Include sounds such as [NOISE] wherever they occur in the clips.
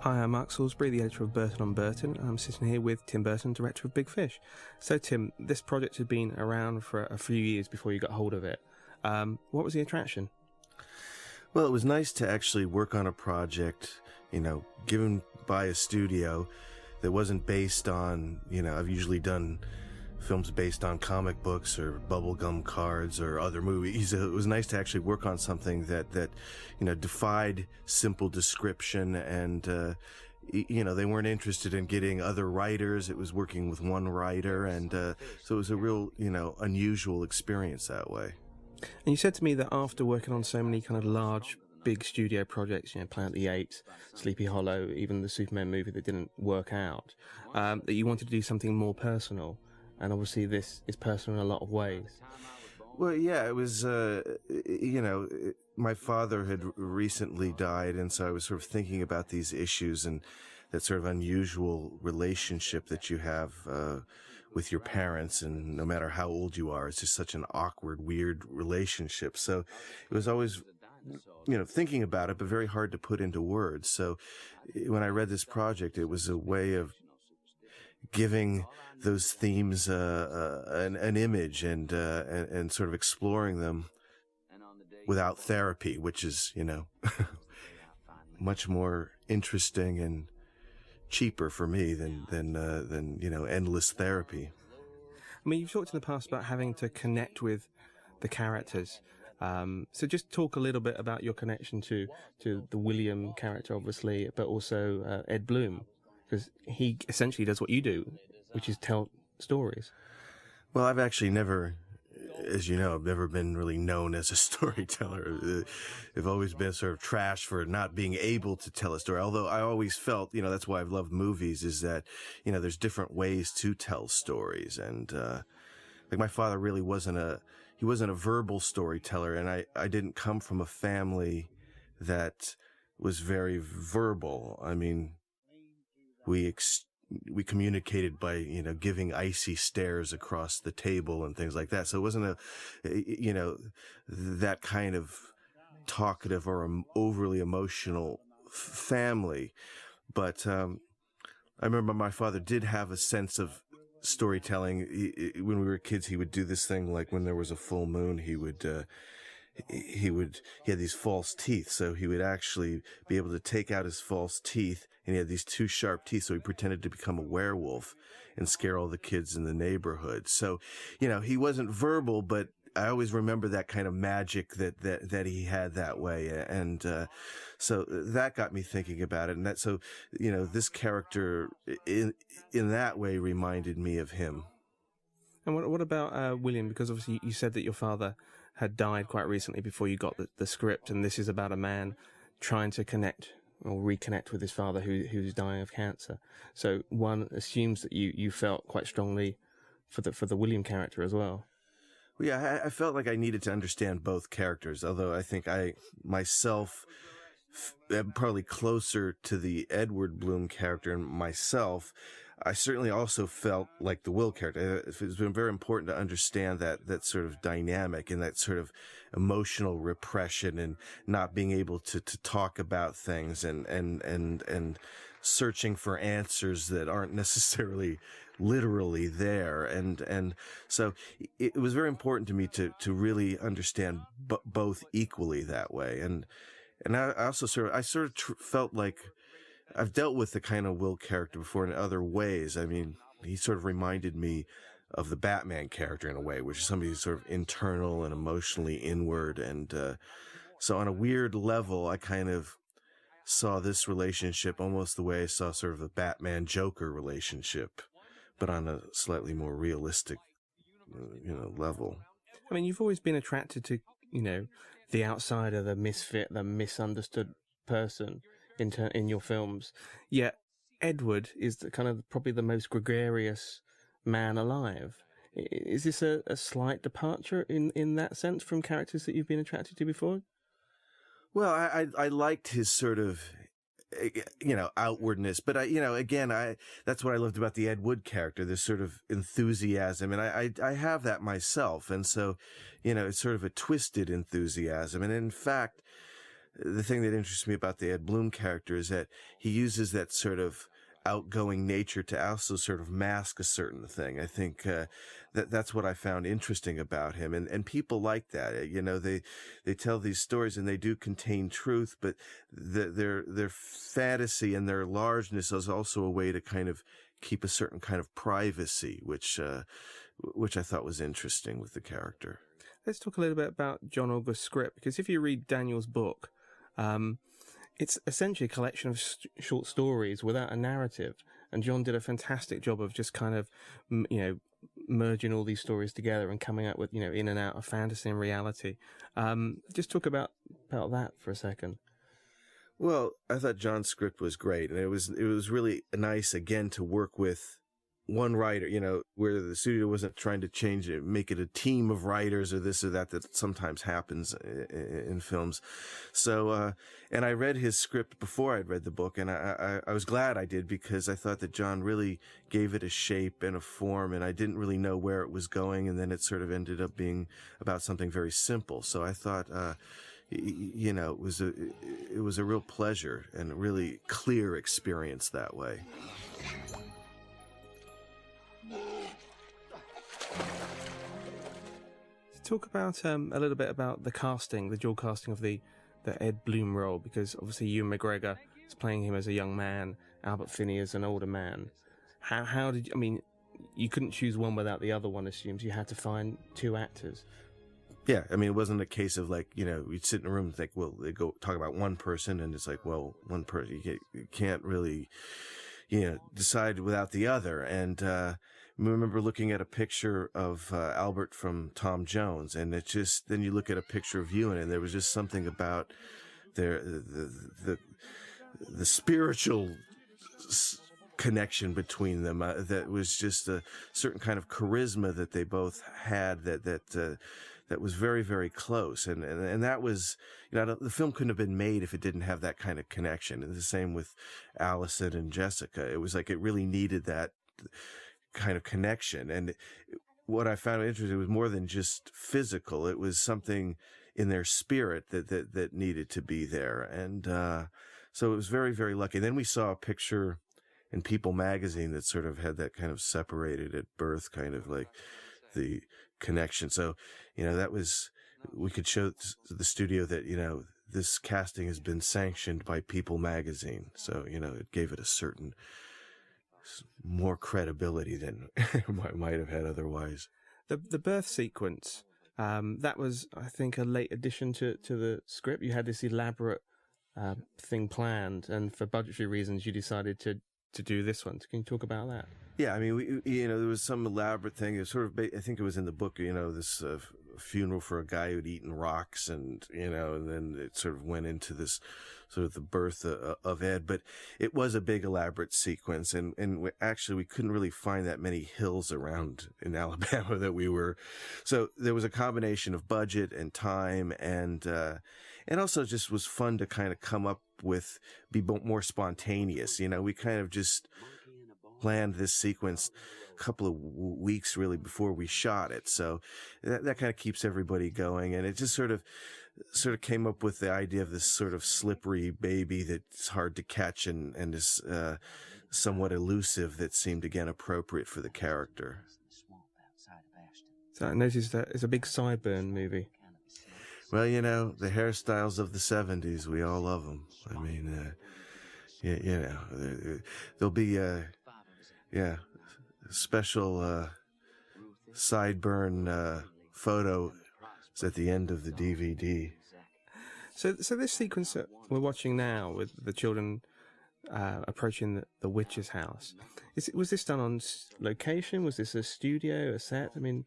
Hi, I'm Mark Salisbury, the editor of Burton on Burton. I'm sitting here with Tim Burton, director of Big Fish. So, Tim, this project had been around for a few years before you got hold of it. Um, what was the attraction? Well, it was nice to actually work on a project, you know, given by a studio that wasn't based on, you know, I've usually done films based on comic books or bubblegum cards or other movies. [LAUGHS] It was nice to actually work on something that, that, you know, defied simple description and, uh, you know, they weren't interested in getting other writers. It was working with one writer. And, uh, so it was a real, you know, unusual experience that way. And you said to me that after working on so many kind of large, big studio projects, you know, Planet the Apes, Sleepy Hollow, even the Superman movie that didn't work out, um, that you wanted to do something more personal and obviously this is personal in a lot of ways. Well, yeah, it was, uh, you know, my father had recently died, and so I was sort of thinking about these issues and that sort of unusual relationship that you have uh, with your parents, and no matter how old you are, it's just such an awkward, weird relationship. So it was always you know, thinking about it, but very hard to put into words. So when I read this project, it was a way of giving those themes uh, uh, an, an, image and, uh, and, and sort of exploring them without therapy, which is you know [LAUGHS] much more interesting and cheaper for me than than uh, than you know endless therapy. I mean, you've talked in the past about having to connect with the characters. Um, so just talk a little bit about your connection to to the William character, obviously, but also uh, Ed Bloom because he essentially does what you do, which is tell stories. Well, I've actually never, as you know, I've never been really known as a [LAUGHS] storyteller. I've always been sort of trash for not being able to tell a story. Although I always felt, you know, that's why I've loved movies is that, you know, there's different ways to tell stories. And, uh, like my father really wasn't a, he wasn't a verbal storyteller. And I, I didn't come from a family that was very verbal. I mean, we ex- we communicated by you know giving icy stares across the table and things like that. So it wasn't a you know that kind of talkative or overly emotional family, but um, I remember my father did have a sense of storytelling. He, when we were kids, he would do this thing like when there was a full moon, he would. Uh, he would he had these false teeth so he would actually be able to take out his false teeth and he had these two sharp teeth so he pretended to become a werewolf and scare all the kids in the neighborhood so you know he wasn't verbal but I always remember that kind of magic that that that he had that way, and uh, so that got me thinking about it. And that so you know this character in in that way reminded me of him. And what what about uh, William? Because obviously you said that your father had died quite recently before you got the, the script, and this is about a man trying to connect or reconnect with his father who who's dying of cancer. So one assumes that you you felt quite strongly for the for the William character as well. well yeah, I, I, felt like I needed to understand both characters, although I think I myself am uh, probably closer to the Edward Bloom character and myself I certainly also felt like the Will character. Uh, it's been very important to understand that that sort of dynamic and that sort of emotional repression and not being able to to talk about things and and and and searching for answers that aren't [LAUGHS] necessarily literally there and and so it, was very important to me to to really understand b- both equally that way and and I also sort of I sort of tr- felt like I've dealt with the kind of Will character before in other ways. I mean, he sort of reminded me of the Batman character in a way, which is somebody who's sort of internal and emotionally inward. And uh, so, on a weird level, I kind of saw this relationship almost the way I saw sort of a Batman Joker relationship, but on a slightly more realistic, you know, level. I mean, you've always been attracted to, you know, the outsider, the misfit, the misunderstood person in ter- in your films. Yet Edward is the, kind of probably the most gregarious man alive. Is this a, a slight departure in, in that sense from characters that you've been attracted to before? Well, I, I, I liked his sort of eh, eh, you know outwardness but i you know again i that's what i loved about the ed wood character this sort of enthusiasm and I, I i have that myself and so you know it's sort of a twisted enthusiasm and in fact the thing that interests me about the Ed Bloom character is that he uses that sort of outgoing nature to also sort of mask a certain thing. I think uh, that that's what I found interesting about him, and and people like that. You know, they they tell these stories and they do contain truth, but the, their their fantasy and their largeness is also a way to kind of keep a certain kind of privacy, which uh, which I thought was interesting with the character. Let's talk a little bit about John August's script because if you read Daniel's book. Um, it's essentially a collection of st- short stories without a narrative. And John did a fantastic job of just kind of, you know, merging all these stories together and coming up with, you know, in and out of fantasy and reality. Um, just talk about, about that for a second. Well, I thought John's script was great, and it was it was really nice again to work with one writer, you know, where the studio wasn't trying to change it, make it a team of writers or this or that, that sometimes happens in, in films. So, uh, and I read his script before I'd read the book and I, I, I was glad I did because I thought that John really gave it a shape and a form and I didn't really know where it was going. And then it sort of ended up being about something very simple. So I thought, uh, you know, it was a, it was a real pleasure and a really clear experience that way. Talk about um, a little bit about the casting, the dual casting of the the Ed Bloom role, because obviously Ewan McGregor is playing him as a young man, Albert Finney as an older man. How how did you, I mean? You couldn't choose one without the other one. Assumes you had to find two actors. Yeah, I mean, it wasn't a case of like, you know, you'd sit in a room and think, well, they go talk about one person and it's like, well, one person, you can't really, you know, decide without the other. And, uh, remember looking at a picture of uh, Albert from Tom Jones, and it just then you look at a picture of Ewan, and there was just something about their the the the spiritual connection between them uh, that was just a certain kind of charisma that they both had that that uh, that was very very close. And, and and that was you know the film couldn't have been made if it didn't have that kind of connection. And the same with Allison and Jessica. It was like it really needed that kind of connection. And what I found interesting was more than just physical. It was something in their spirit that, that, that needed to be there. And, uh, so it was very, very lucky. then we saw a picture in People magazine that sort of had that kind of separated at birth, kind of like the connection. So, you know, that was, we could show the studio that, you know, this casting has been sanctioned by People magazine. So, you know, it gave it a certain more credibility than [LAUGHS] might might have had otherwise. The the birth sequence um, that was, I think, a late addition to to the script. You had this elaborate uh, thing planned, and for budgetary reasons, you decided to to do this one. Can you talk about that? Yeah, I mean, we, you know, there was some elaborate thing. It was sort of, I think it was in the book, you know, this uh, funeral for a guy who'd eaten rocks, and you know, and then it sort of went into this sort of the birth of, of Ed. But it was a big elaborate sequence, and and we, actually we couldn't really find that many hills around in [LAUGHS] Alabama that we were. So there was a combination of budget and time, and uh, and also just was fun to kind of come up with, be more spontaneous. You know, we kind of just planned this sequence a couple of w- weeks really before we shot it. So that, that kind of keeps everybody going. And it just sort of, sort of came up with the idea of this sort of slippery baby that's hard to catch and, and is, uh, somewhat elusive that seemed again appropriate for the character. So I noticed that it's a big sideburn movie. Well, you know, the hairstyles of the 70s, we all love them. I mean, uh, you, you know, there'll be, uh, yeah, special, uh, sideburn, uh, photo at the end of the DVD. So, so this sequence that we're watching now with the children uh, approaching the, the witch's house, is, was this done on location? Was this a studio, a set? I mean,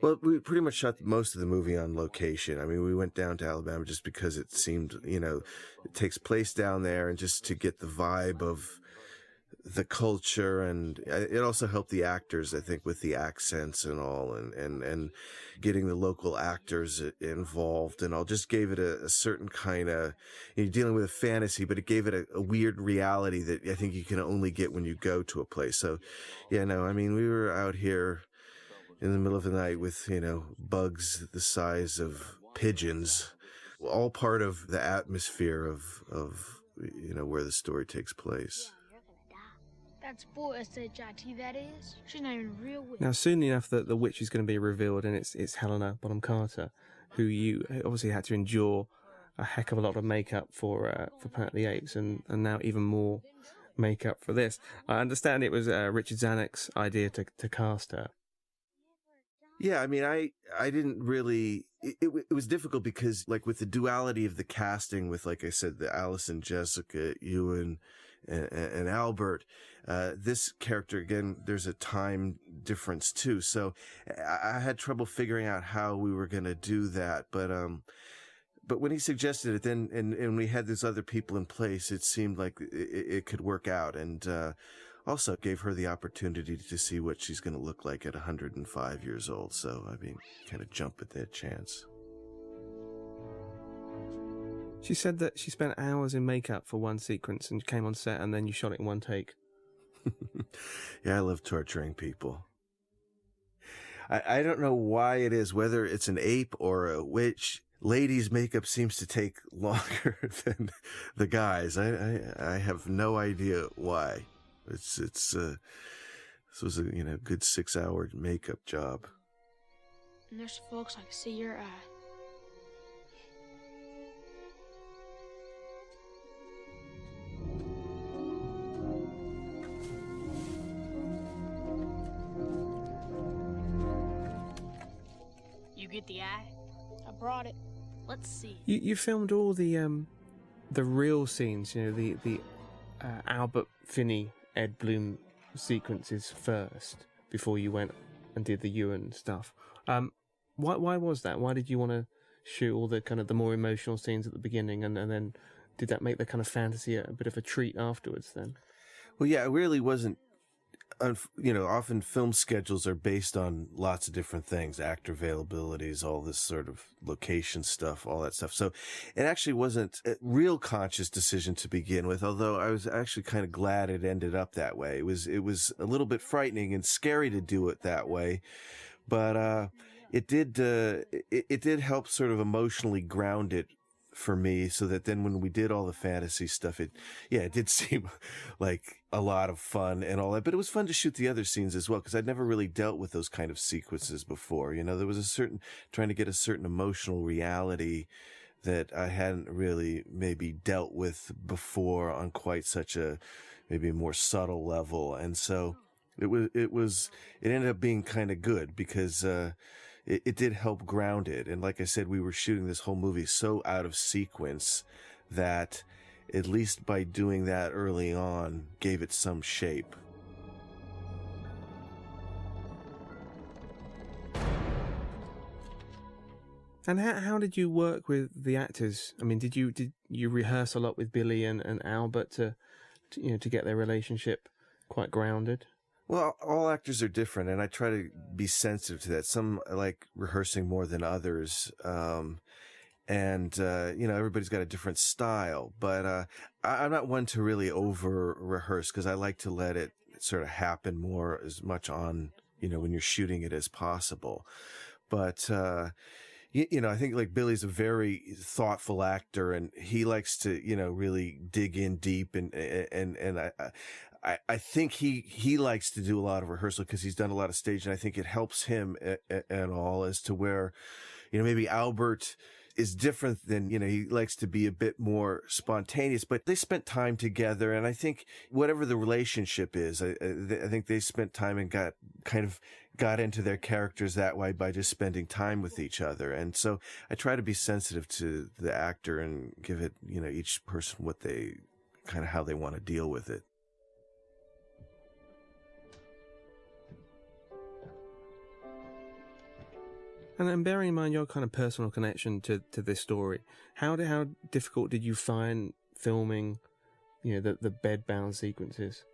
well, we pretty much shot most of the movie on location. I mean, we went down to Alabama just because it seemed, you know, it takes place down there and just to get the vibe of the culture and uh, it also helped the actors i think with the accents and all and and and getting the local actors involved and all just gave it a, a certain kind of you are dealing with a fantasy but it gave it a, a, weird reality that i think you can only get when you go to a place so yeah no i mean we were out here in the middle of the night with you know bugs the size of pigeons all part of the atmosphere of of you know where the story takes place. That's for S-H-I-T, that is. She's not even real witch. Now, soon enough, that the witch is going to be revealed, and it's it's Helena Bonham Carter, who you obviously had to endure a heck of a lot of makeup for uh, for Planet of the Apes, and and now even more makeup for this. I understand it was uh, Richard Zanuck's idea to to cast her. Yeah, I mean, I I didn't really. It, it, it was difficult because, like, with the duality of the casting, with like I said, the Allison, Jessica, Ewan, and, and Albert, uh, this character again, there's a time difference too. So I, I had trouble figuring out how we were going to do that, but um, but when he suggested it, then and and we had these other people in place, it seemed like it, it could work out, and uh, also gave her the opportunity to see what she's going to look like at 105 years old. So I mean, kind of jump at that chance. She said that she spent hours in makeup for one sequence and came on set, and then you shot it in one take. [LAUGHS] yeah, I love torturing people. I, I don't know why it is, whether it's an ape or a witch. Ladies' makeup seems to take [LAUGHS] longer than the guys. I, I, I have no idea why. It's it's uh, this was a you know good six hour makeup job. And there's folks I can see your eye. You get the eye? I brought it. Let's see. You you filmed all the um the real scenes, you know, the the uh, Albert Finney Ed Bloom sequences first before you went and did the Ewan stuff. Um, why why was that? Why did you want to shoot all the kind of the more emotional scenes at the beginning, and, and then did that make the kind of fantasy a, a bit of a treat afterwards? Then, well, yeah, it really wasn't you know, often film schedules are based on lots of different things, actor availabilities, all this sort of location stuff, all that stuff. So it actually wasn't a real conscious decision to begin with, although I was actually kind of glad it ended up that way. It was, it was a little bit frightening and scary to do it that way, but, uh, it did, uh, it, it did help sort of emotionally ground it for me so that then when we did all the fantasy stuff it yeah it did [LAUGHS] seem like a lot of fun and all that but it was fun to shoot the other scenes as well because i'd never really dealt with those kind of sequences before you know? There was a certain trying to get a certain emotional reality that i hadn't really maybe dealt with before on quite such a maybe more subtle level and so it was it was it ended up being kind of good because uh it, it did help ground it. And like I said, we were shooting this whole movie so out of sequence that at least by doing that early on gave it some shape. And how how did you work with the actors? I mean, did you did you rehearse a lot with Billy and, and Albert to, to you know to get their relationship quite grounded? Well, all actors are different, and I try to be sensitive to that. Some like rehearsing more than others. Um, and, uh, you know, everybody's got a different style, but, uh, I, am not one to really over rehearse because I like to let it sort of happen more as much on, you know, when you're shooting it as possible. But, uh, you, you know, I think like Billy's a very thoughtful actor and he likes to, you know, really dig in deep and, and, and I, I, I think he, he likes to do a lot of rehearsal because he's done a lot of stage and I think it helps him at, all as to where, you know, maybe Albert, is different than, you know, he likes to be a bit more spontaneous, but they spent time together. And I think whatever the relationship is, I, I think they spent time and got kind of got into their characters that way by just spending time with each other. And so I try to be sensitive to the actor and give it, you know, each person what they kind of how they want to deal with it. And then bearing in mind your kind of personal connection to, to this story, how how difficult did you find filming, you know, the, the bed bound sequences?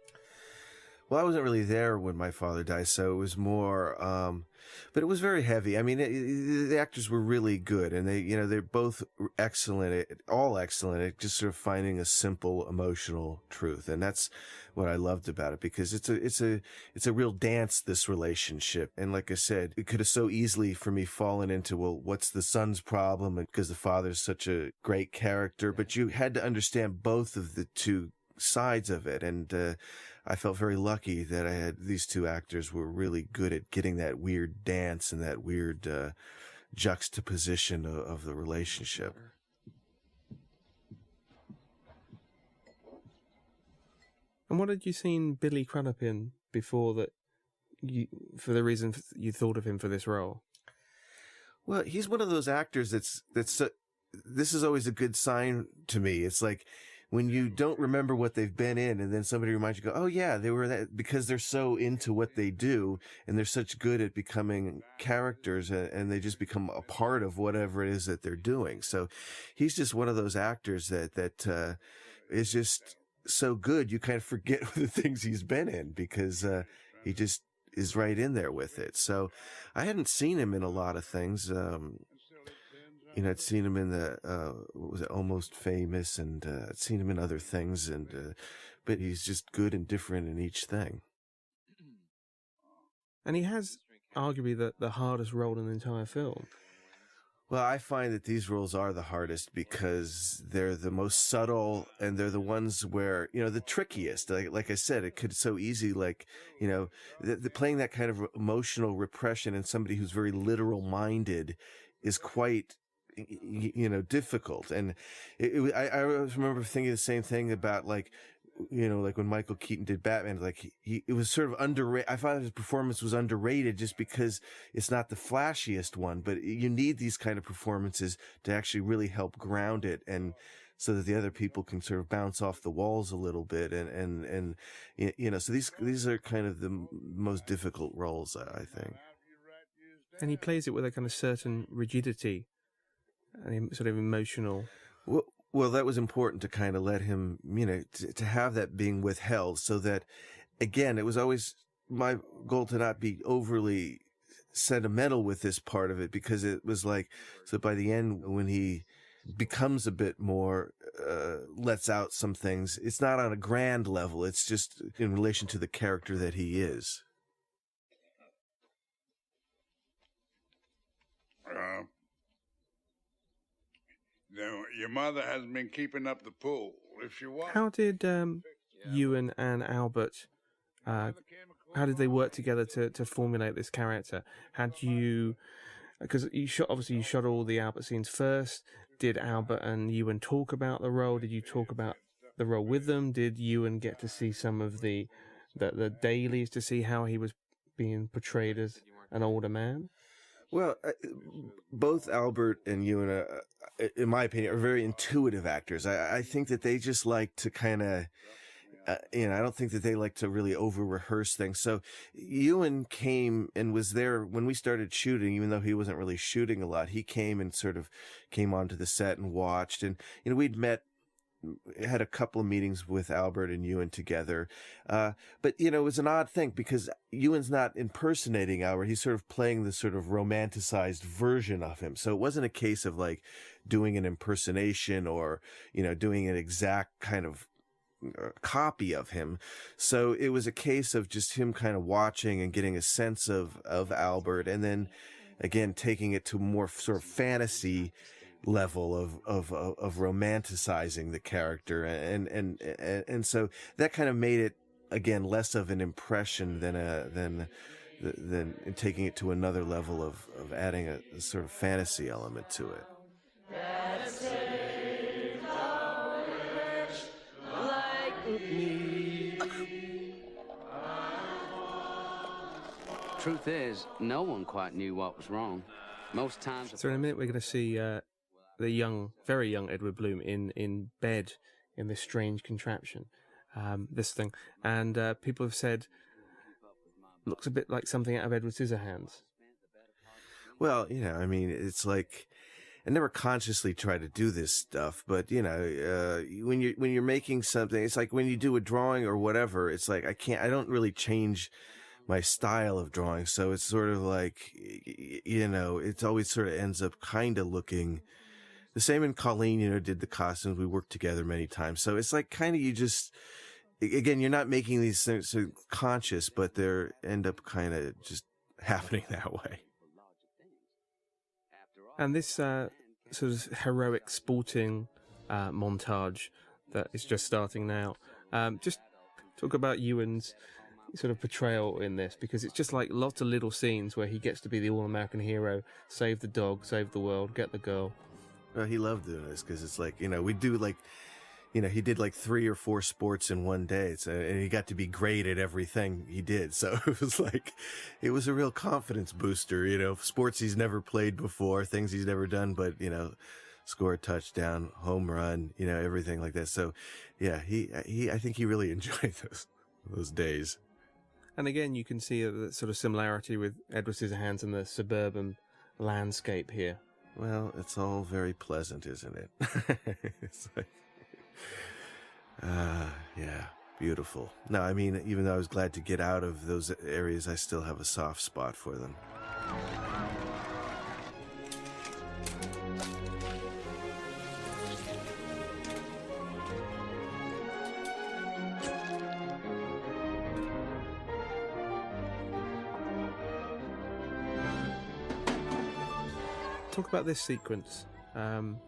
Well, I wasn't really there when my father died, so it was more. Um, but it was very heavy. I mean, it, it, the actors were really good, and they, you know, they're both excellent, at, all excellent at just sort of finding a simple emotional truth, and that's what I loved about it because it's a, it's a, it's a real dance. This relationship, and like I said, it could have so easily for me fallen into well, what's the son's problem, because the father's such a great character, but you had to understand both of the two sides of it, and. Uh, I felt very lucky that I had these two actors were really good at getting that weird dance and that weird uh, juxtaposition of, of, the relationship. And what had you seen Billy Crudup in before that? You, for the reason you thought of him for this role. Well, he's one of those actors that's that's. Uh, this is always a good sign to me. It's like when you don't remember what they've been in and then somebody reminds you go oh yeah they were that because they're so into what they do and they're such good at becoming characters and, they just become a part of whatever it is that they're doing. So he's just one of those actors that that uh, is just so good you kind of forget [LAUGHS] the things he's been in because uh, he just is right in there with it. So i hadn't seen him in a lot of things um, you know, I'd seen him in the, uh, what was it, Almost Famous, and uh, I'd seen him in other things, and, uh, but he's just good and different in each thing. [CLEARS THROAT] And he has arguably the, the hardest role in the entire film. Well, I find that these roles are the hardest because they're the most subtle and they're the ones where, you know, the trickiest. Like, like I said, it could so easy, like, you know, the, the playing that kind of emotional repression in somebody who's very literal minded is quite you know difficult. And it, it, I, I remember thinking the same thing about like you know like when michael keaton did batman like he it was sort of underrated i thought his performance was underrated just because it's not the flashiest one but you need these kind of performances to actually really help ground it and so that the other people can sort of bounce off the walls a little bit and and and you know so these these are kind of the most difficult roles i think. And he plays it with a kind of certain rigidity sort of emotional. Well, well, that was important to kind of let him, you know, to, to have that being withheld so that, again, it was always my goal to not be overly sentimental with this part of it because it was like, so by the end, when he becomes a bit more, uh, lets out some things, it's not on a grand level. It's just in relation to the character that he is. Uh, no, your mother hasn't been keeping up the pool. If how did um, Ewan and Albert? Uh, how did they work together to, to formulate this character? Had you, because you shot obviously you shot all the Albert scenes first. Did Albert and Ewan talk about the role? Did you talk about the role with them? Did Ewan get to see some of the the, the dailies to see how he was being portrayed as an older man? Well, uh, both Albert and Ewan, uh, uh, in my opinion, are very intuitive actors. I, I think that they just like to kind of, uh, you know, I don't think that they like to really over rehearse things. So Ewan came and was there when we started shooting, even though he wasn't really shooting a lot. He came and sort of came onto the set and watched. And, you know, we'd met had a couple of meetings with Albert and Ewan together. Uh, but, you know, it was an odd thing because Ewan's not impersonating Albert. He's sort of playing the sort of romanticized version of him. So it wasn't a case of like doing an impersonation or, you know, doing an exact kind of uh, copy of him. So it was a case of just him kind of watching and getting a sense of, of Albert and then again, taking it to more sort of fantasy level of, of, of, romanticizing the character. And, and, and, and so that kind of made it, again, less of an impression than a, than, than taking it to another level of, of adding a, a sort of fantasy element to it. Truth is, no one quite knew what was wrong. Most times. So in a minute, we're going to see uh, the young, very young Edward Bloom in in bed in this strange contraption, um, this thing, and uh, people have said looks a bit like something out of Edward Scissorhands. Well, you know, I mean, it's like I never consciously try to do this stuff, but you know, uh, when you when you're making something, it's like when you do a drawing or whatever. It's like I can't, I don't really change my style of drawing, so it's sort of like, you know, it's always sort of ends up kind of looking the same. In Colleen, you know, did the costumes. We worked together many times, so it's like kind of you just again, you're not making these things conscious, but they end up kind of just [LAUGHS] happening that way. And this uh, sort of heroic sporting uh, montage that is just starting now. Um, just talk about Ewan's sort of portrayal in this because it's just like lots of little scenes where he gets to be the all-American hero, save the dog, save the world, get the girl. Well, he loved doing this because it's like you know we do like you know, he did like three or four sports in one day. So, and he got to be great at everything he did. [LAUGHS] So it was like, it was a real confidence booster, you know, sports he's never played before, things he's never done, but, you know, score a touchdown, home run, you know, everything like that. So yeah, he, uh, he, I think he really [LAUGHS] enjoyed those, those days. And again, you can see uh, a sort of similarity with Edward Scissorhands and the suburban landscape here. Well, it's all very pleasant, isn't it? [LAUGHS] it's like, uh, yeah, beautiful. No, I mean, even though I was glad to get out of those areas, I still have a soft spot for them. About this sequence. Um,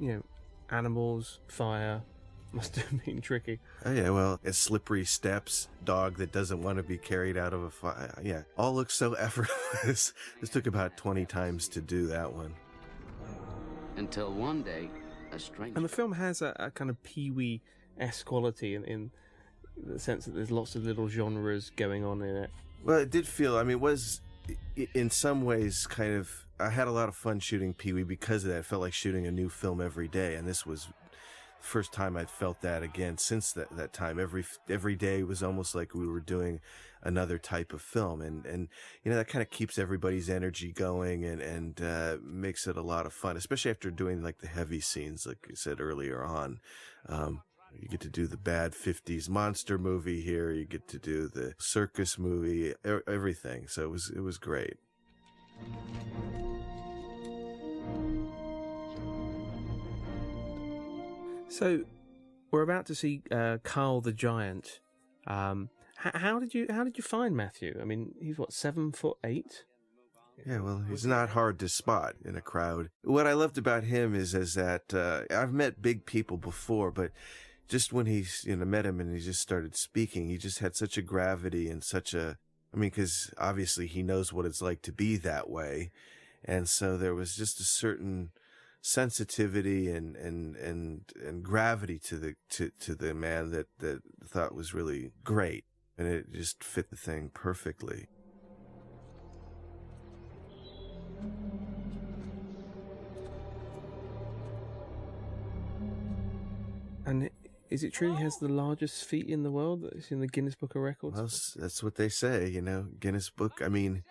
you know, animals, fire, [LAUGHS] must have been tricky. Oh yeah, well, it's slippery steps, dog that doesn't want to be carried out of a fire. Yeah, all looks so [LAUGHS] effortless. this took about twenty times to do that one. Until one day, a stranger. And the film has a, a kind of Pee Wee esque quality in, in the sense that there's lots of little genres going on in it. Well, it did feel. I mean, it was in some ways kind of. I had a lot of fun shooting Pee Wee because of that. It felt like shooting a new film every day, and this was first time I'd felt that again since that, that time. Every every day was almost like we were doing another type of film, and and you know that kind of keeps everybody's energy going and and uh, makes it a lot of fun, especially after doing like the heavy scenes, like you said earlier on. Um, you get to do the bad 50s monster movie here. You get to do the circus movie, everything. So it was, it was great. So we're about to see uh, Carl the Giant. Um, h- how did you how did you find Matthew? I mean, he's what seven foot eight. Yeah, well, he's not hard to spot in a crowd. What I loved about him is is that uh, I've met big people before, but just when he you know met him and he just started speaking, he just had such a gravity and such a I mean, because obviously he knows what it's like to be that way, and so there was just a certain sensitivity and and and and gravity to the to to the man that that thought was really great and it just fit the thing perfectly and is it true he has the largest feet in the world that's in the Guinness Book of Records? Well, that's what they say, you know, Guinness Book. I mean,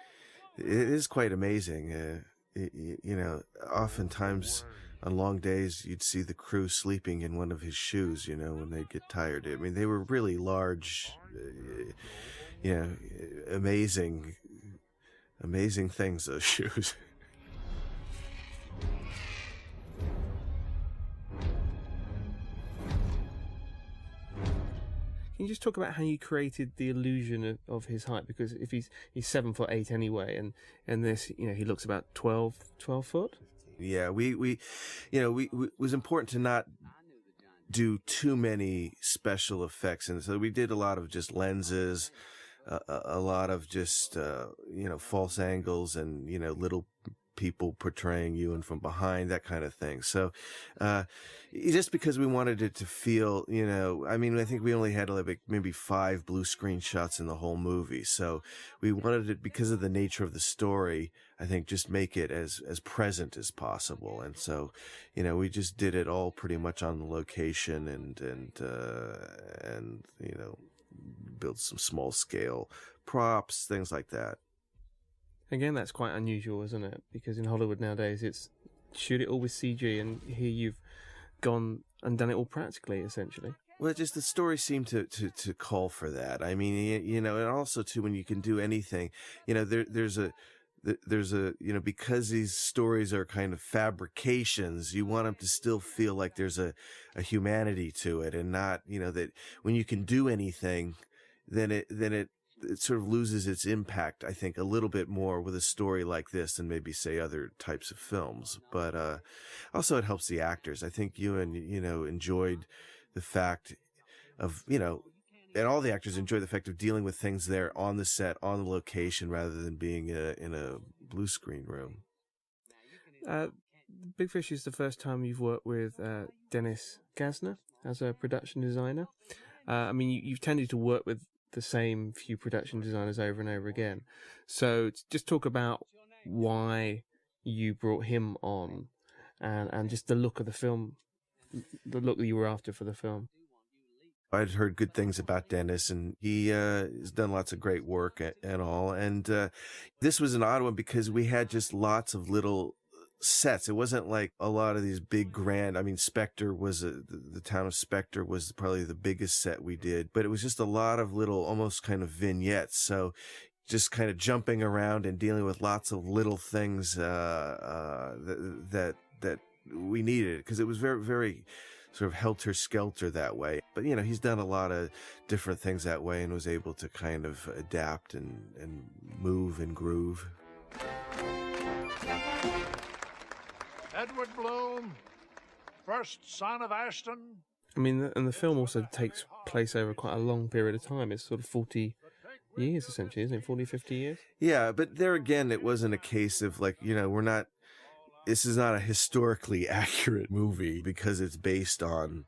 it is quite amazing. Uh, you know, oftentimes on long days, you'd see the crew sleeping in one of his shoes, you know, when they'd get tired. I mean, they were really large, uh, you know, amazing, amazing things, those [LAUGHS] shoes. Can you just talk about how you created the illusion of, of his height? Because if he's he's seven foot eight anyway, and and this, you know, he looks about 12, 12 foot. Yeah, we we, you know, we, we it was important to not do too many special effects, and so we did a lot of just lenses, uh, a lot of just uh, you know false angles, and you know little people portraying you and from behind, that kind of thing. So, uh, just because we wanted it to feel, you know, I mean, I think we only had like maybe five blue screen shots in the whole movie. So we wanted it because of the nature of the story, I think just make it as, as present as possible. And so, you know, we just did it all pretty much on the location and, and, uh, and, you know, build some small scale props, things like that. Again, that's quite unusual, isn't it? Because in Hollywood nowadays, it's shoot it all with CG, and here you've gone and done it all practically, essentially. Well, just the story seemed to, to, to call for that. I mean, you, know, and also too, when you can do anything, you know, there, there's a, there's a, you know, because these stories are kind of fabrications, you want them to still feel like there's a, a humanity to it and not, you know, that when you can do anything, then it, then it, it sort of loses its impact, I think, a little bit more with a story like this than maybe say other types of films. But, uh, also it helps the actors. I think you and, you know, enjoyed, the fact of, you know, and all the actors enjoy the fact of dealing with things there on the set, on the location, rather than being in a, in a blue screen room. Uh, Big Fish is the first time you've worked with uh, Dennis Gassner as a production designer. Uh, I mean, you, you've tended to work with the same few production designers over and over again. So just talk about why you brought him on and, and just the look of the film the look that you were after for the film. I'd heard good things about Dennis, and he uh, has done lots of great work and, all. And uh, this was an odd one because we had just lots of little sets. It wasn't like a lot of these big grand. I mean, Spectre was a, the, the town of Spectre was probably the biggest set we did, but it was just a lot of little, almost kind of vignettes. So just kind of jumping around and dealing with lots of little things uh, uh, that that that we needed because it was very, very sort of helter skelter that way. But you know, he's done a lot of different things that way and was able to kind of adapt and and move and groove. Edward Bloom, first son of Ashton. I mean, and the film also takes place over quite a long period of time. It's sort of 40 years, essentially, isn't it? 40, 50 years? Yeah, but there again, it wasn't a case of like, you know, we're not this is not a historically [LAUGHS] accurate movie because it's based on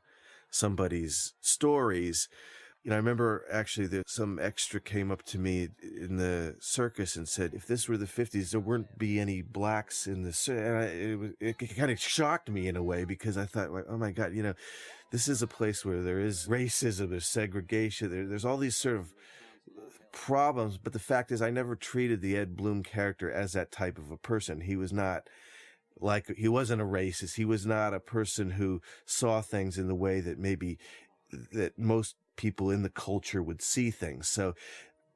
somebody's stories. You know, I remember actually that some extra came up to me in the circus and said, if this were the 50s, there wouldn't be any blacks in the, and I, it, it kind of shocked me in a way because I thought, like, oh my God, you know, this is a place where there is racism, there's segregation, there, there's all these sort of uh, problems. But the fact is, I never treated the Ed Bloom character as that type of a person. He was not, like he wasn't a racist. He was not a person who saw things in the way that maybe that most people in the culture would see things. So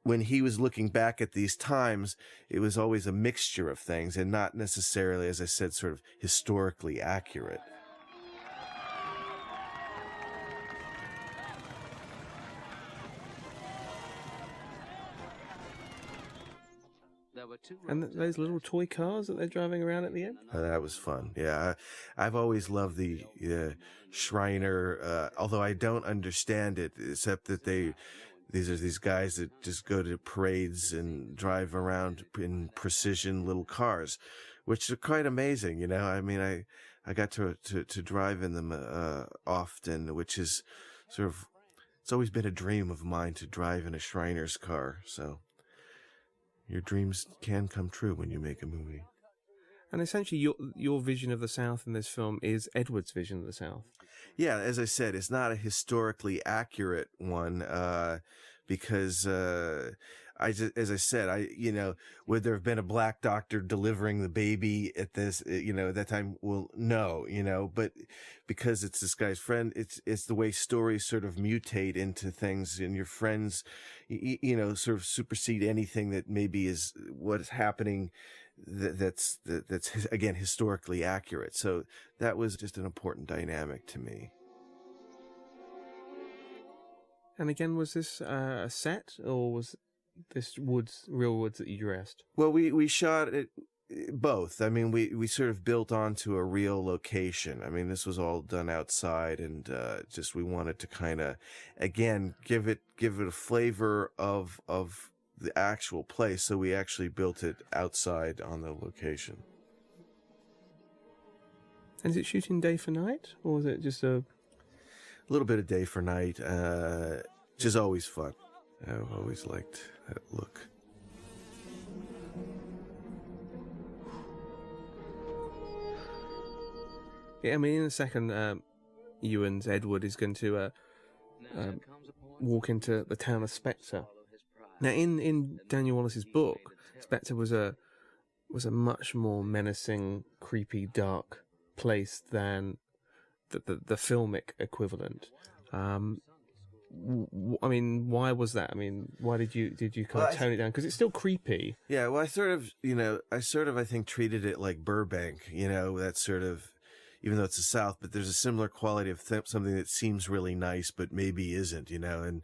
when he was looking back at these times, it was always a mixture of things and not necessarily, as I said, sort of historically accurate. And those little toy cars that they're driving around at the end? Uh, that was fun. Yeah. I, have always loved the uh, Shriner, uh, although I don't understand it, except that they, these are these guys that just go to parades and drive around in precision little cars, which are quite amazing. You know, I mean, I, I got to, to, to drive in them, uh, often, which is sort of, it's always been a dream of mine to drive in a Shriner's car. So your dreams can come true when you make a movie. And essentially, your your vision of the South in this film is Edward's vision of the South. Yeah, as I said, it's not a historically accurate one uh, because uh, I just, as I said, I, you know, would there have been a black doctor delivering the baby at this, uh, you know, at that time? Well, no, you know, but because it's this guy's friend, it's, it's the way stories sort of mutate into things and your friends, you, you know, sort of supersede anything that maybe is what is happening that, that's, that, that's again, historically accurate. So that was just an important dynamic to me. And again, was this uh, a set or was this woods, real woods that you dressed? Well, we we shot it both. I mean, we we sort of built onto a real location. I mean, this was all done outside, and uh, just we wanted to kind of again give it give it a flavor of of the actual place. So we actually built it outside on the location. And is it shooting day for night, or is it just a a little bit of day for night? Uh, which is always fun. I've always liked that look. Yeah, I mean, in a second, um, Ewan's Edward is going to uh, um, walk into the town of Spectre. Now, in, in Daniel Wallace's book, Spectre was a was a much more menacing, creepy, dark place than the the, the filmic equivalent. Um, I mean, why was that? I mean, why did you did you kind Well, of tone it down? Because it's still creepy. Yeah, well, I sort of, you know, I sort of, I think, treated it like Burbank, you know, that sort of, even though it's the South, but there's a similar quality of th- something that seems really nice, but maybe isn't, you know, and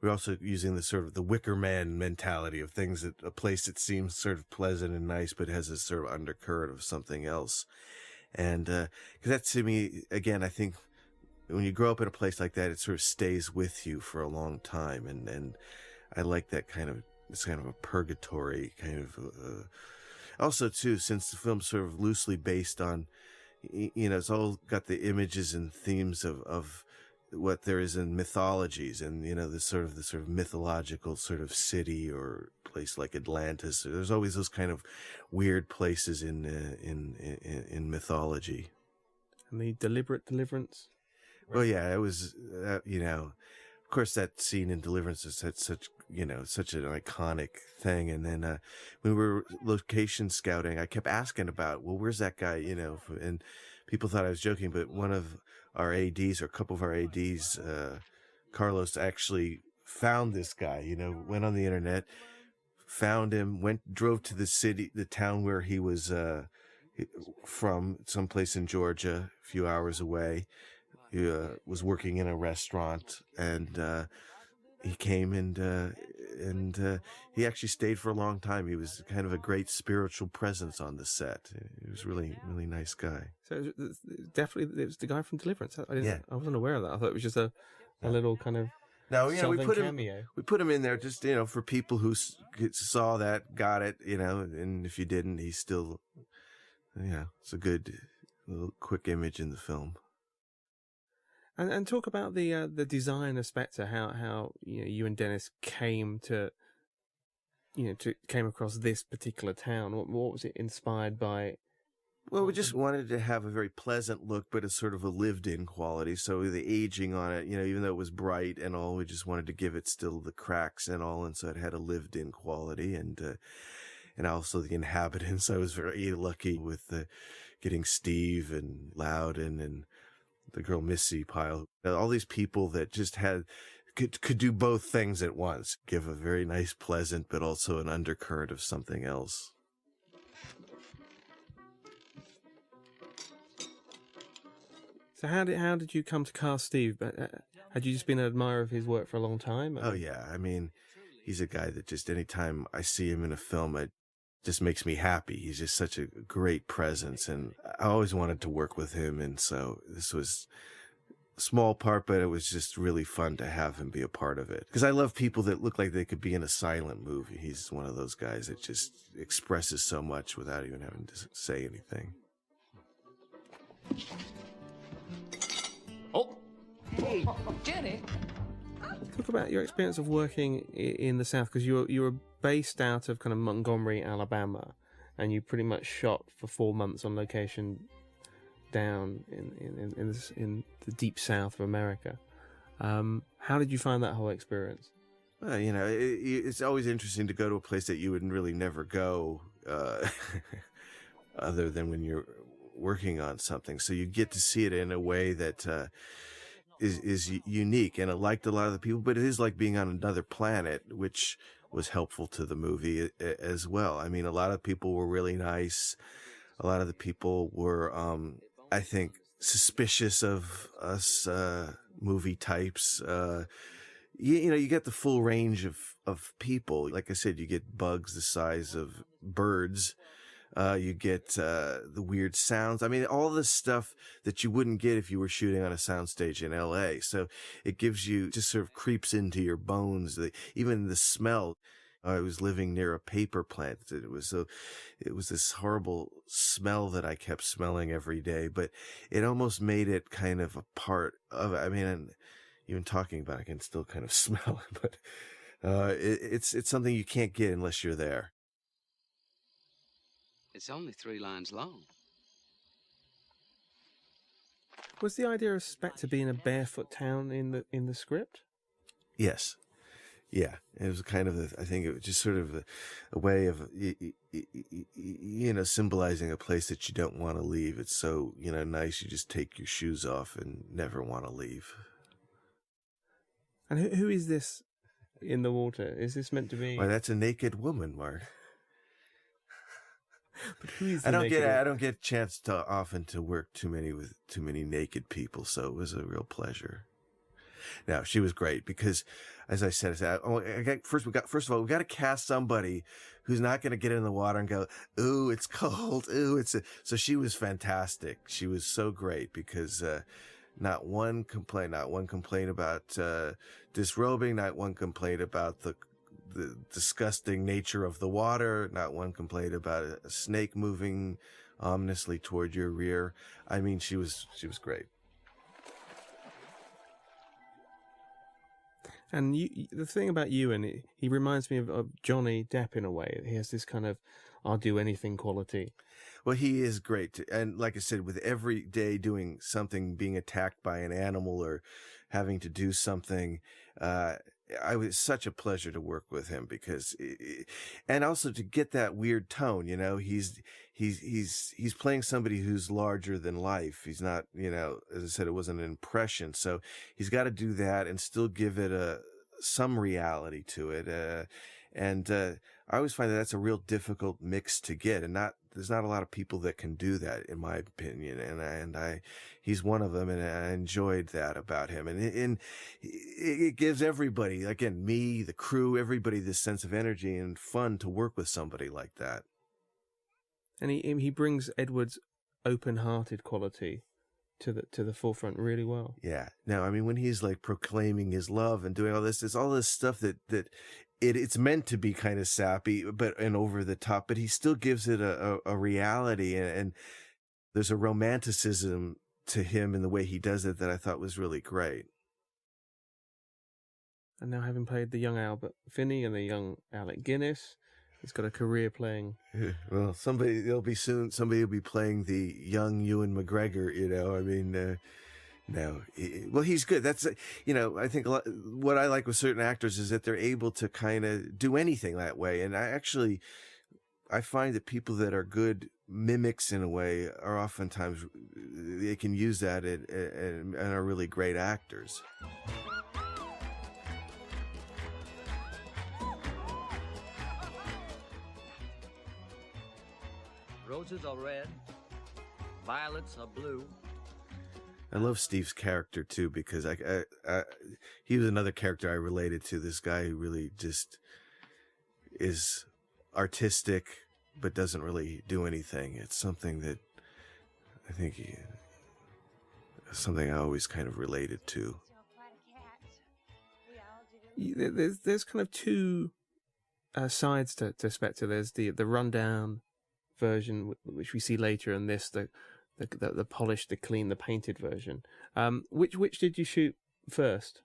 we're also using the sort of the Wicker Man mentality of things that a place that seems sort of pleasant and nice, but has a sort of undercurrent of something else. And, uh, cause that to me, again, I think when you grow up in a place like that, it sort of stays with you for a long time. And, and I like that kind of, it's kind of a purgatory kind of, uh, also too, since the film's sort of loosely based on, you know, it's all got the images and themes of, of what there is in mythologies and, you know, the sort of, the sort of mythological sort of city or place like Atlantis. There's always those kind of weird places in, uh, in, in, in mythology. And the deliberate deliverance. Well, yeah, it was, uh, you know, of course, that scene in Deliverance is such, you know, such an iconic thing. And then, uh, when we were location scouting, I kept asking about, well, where's that guy, you know, and people thought I was joking, but one of our ADs or a couple of our ADs, uh, Carlos actually found this guy, you know, went on the internet, found him, went, drove to the city, the town where he was, uh, from someplace in Georgia, a few hours away. He uh, was working in a restaurant, and uh, he came and uh, and uh, he actually stayed for a long time. He was kind of a great spiritual presence on the set. He was really really nice guy. So it was, it- definitely, it was the guy from Deliverance. I didn't. Yeah. I wasn't aware of that. I thought it was just a, a little kind of Now, yeah, we Southern put him we put him in there just you know for people who saw that, got it, you know, and if you didn't, he's still, yeah, it's a good little quick image in the film. And and talk about the uh, the design aspect of Spectre. How how you know you and Dennis came to, you know, to came across this particular town. What what was it inspired by? Well, we just wanted to have a very pleasant look, but a sort of a lived-in quality. So the aging on it, you know, even though it was bright and all, we just wanted to give it still the cracks and all, and so it had a lived-in quality, and uh, and also the inhabitants. [LAUGHS] I was very lucky with uh, getting Steve and Loudon and the girl Missi Pyle, all these people that just had could could do both things at once, give a very nice, pleasant, but also an undercurrent of something else. So how did how did you come to cast Steve? But uh, had you just been an admirer of his work for a long time? Oh yeah, I mean, he's a guy that just anytime I see him in a film, it just makes me happy. He's just such a great presence, and I always wanted to work with him, and so this was a small part, but it was just really fun to have him be a part of it. Because I love people that look like they could be in a silent movie. He's one of those guys that just expresses so much without even having to say anything. Oh, hey, Jenny. Talk about your experience of working in the South because you were you were based out of kind of Montgomery, Alabama, and you pretty much shot for four months on location down in in in, in, this, in the deep South of America. Um, how did you find that whole experience? Well, you know, it, it- it's always interesting to go to a place that you would really never go, uh, [LAUGHS] other than when you're working on something. So you get to see it in a way that uh, is is unique, and it liked a lot of the people. But it is like being on another planet, which was helpful to the movie as well. I mean, a lot of people were really nice. A lot of the people were, um, I think, suspicious of us uh, movie types. Uh, you, you know, you get the full range of, of people. Like I said, you get bugs the size of birds. Uh, you get, uh, the weird sounds. I mean, all the stuff that you wouldn't get if you were shooting on a soundstage in LA. So it gives you, just sort of creeps into your bones. The, even the smell. I was living near a paper plant. It was so, it was this horrible smell that I kept smelling every day, but it almost made it kind of a part of, I mean, and even talking about it, I can still kind of [LAUGHS] smell it, but, uh, it, it's, it's something you can't get unless you're there. It's only three lines long. Was the idea of Spectre being a barefoot town in the in the script? Yes. Yeah, it was kind of, a, I think it was just sort of a, a way of, y- y- y- y- you know, symbolizing a place that you don't want to leave. It's so, you know, nice. You just take your shoes off and never want to leave. And who, who is this in the water? Is this meant to be? Why, that's a naked woman, Mark. [LAUGHS] but who is? I don't get, I don't get a chance to often to work too many with too many naked people, so it was a real pleasure. Now she was great because, as I said, I said, oh, I got, first we got first of all we got to cast somebody who's not going to get in the water and go, ooh, it's cold, ooh, it's a, so she was fantastic. She was so great because uh, not one complaint, not one complaint about uh, disrobing, not one complaint about the the disgusting nature of the water, not one complaint about a snake moving ominously toward your rear. I mean, she was she was great. And you, you- the thing about Ewan, he- he reminds me of, of Johnny Depp in a way. He has this kind of "I'll do anything" quality. Well, he is great. And like I said, with every day doing something, being attacked by an animal or having to do something, uh, I was such a pleasure to work with him because, and also to get that weird tone, you know, he's, he's, he's, he's playing somebody who's larger than life. He's not, you know, as I said, it was an impression. So he's got to do that and still give it a, some reality to it. Uh, and, uh, I always find that that's a real difficult mix to get and not, there's not a lot of people that can do that in my opinion. And, I- and I, he's one of them and I enjoyed that about him. And, it- and it, gives everybody, again, me, the crew, everybody this sense of energy and fun to work with somebody like that. and he he brings Edward's open-hearted quality to the to the forefront really well. Yeah. Now, I mean, when he's like proclaiming his love and doing all this, it's all this stuff that, that it, it's meant to be kind of sappy, but, and over the top, but he still gives it a, a, a reality and, and there's a romanticism to him in the way he does it that I thought was really great. And now having played the young Albert Finney and the young Alec Guinness, he's got a career playing. [LAUGHS] Well, somebody, there'll be soon, somebody will be playing the young Ewan McGregor, you know, I mean, uh, no, well, he's good. That's, uh, you know, I think lot, what I like with certain actors is that they're able to kind of do anything that way. And I actually, I find that people that are good mimics in a way are oftentimes, they can use that and, and, and are really great actors. Roses are red, violets are blue. I love Steve's character too because I, I, I, he was another character I related to. This guy who really just is artistic, but doesn't really do anything. It's something that I think he, something I always kind of related to. There's there's kind of two uh, sides to, to Spectre. There's the the rundown version which we see later, and this the the the, the polished, the clean, the painted version. Um, which which did you shoot first?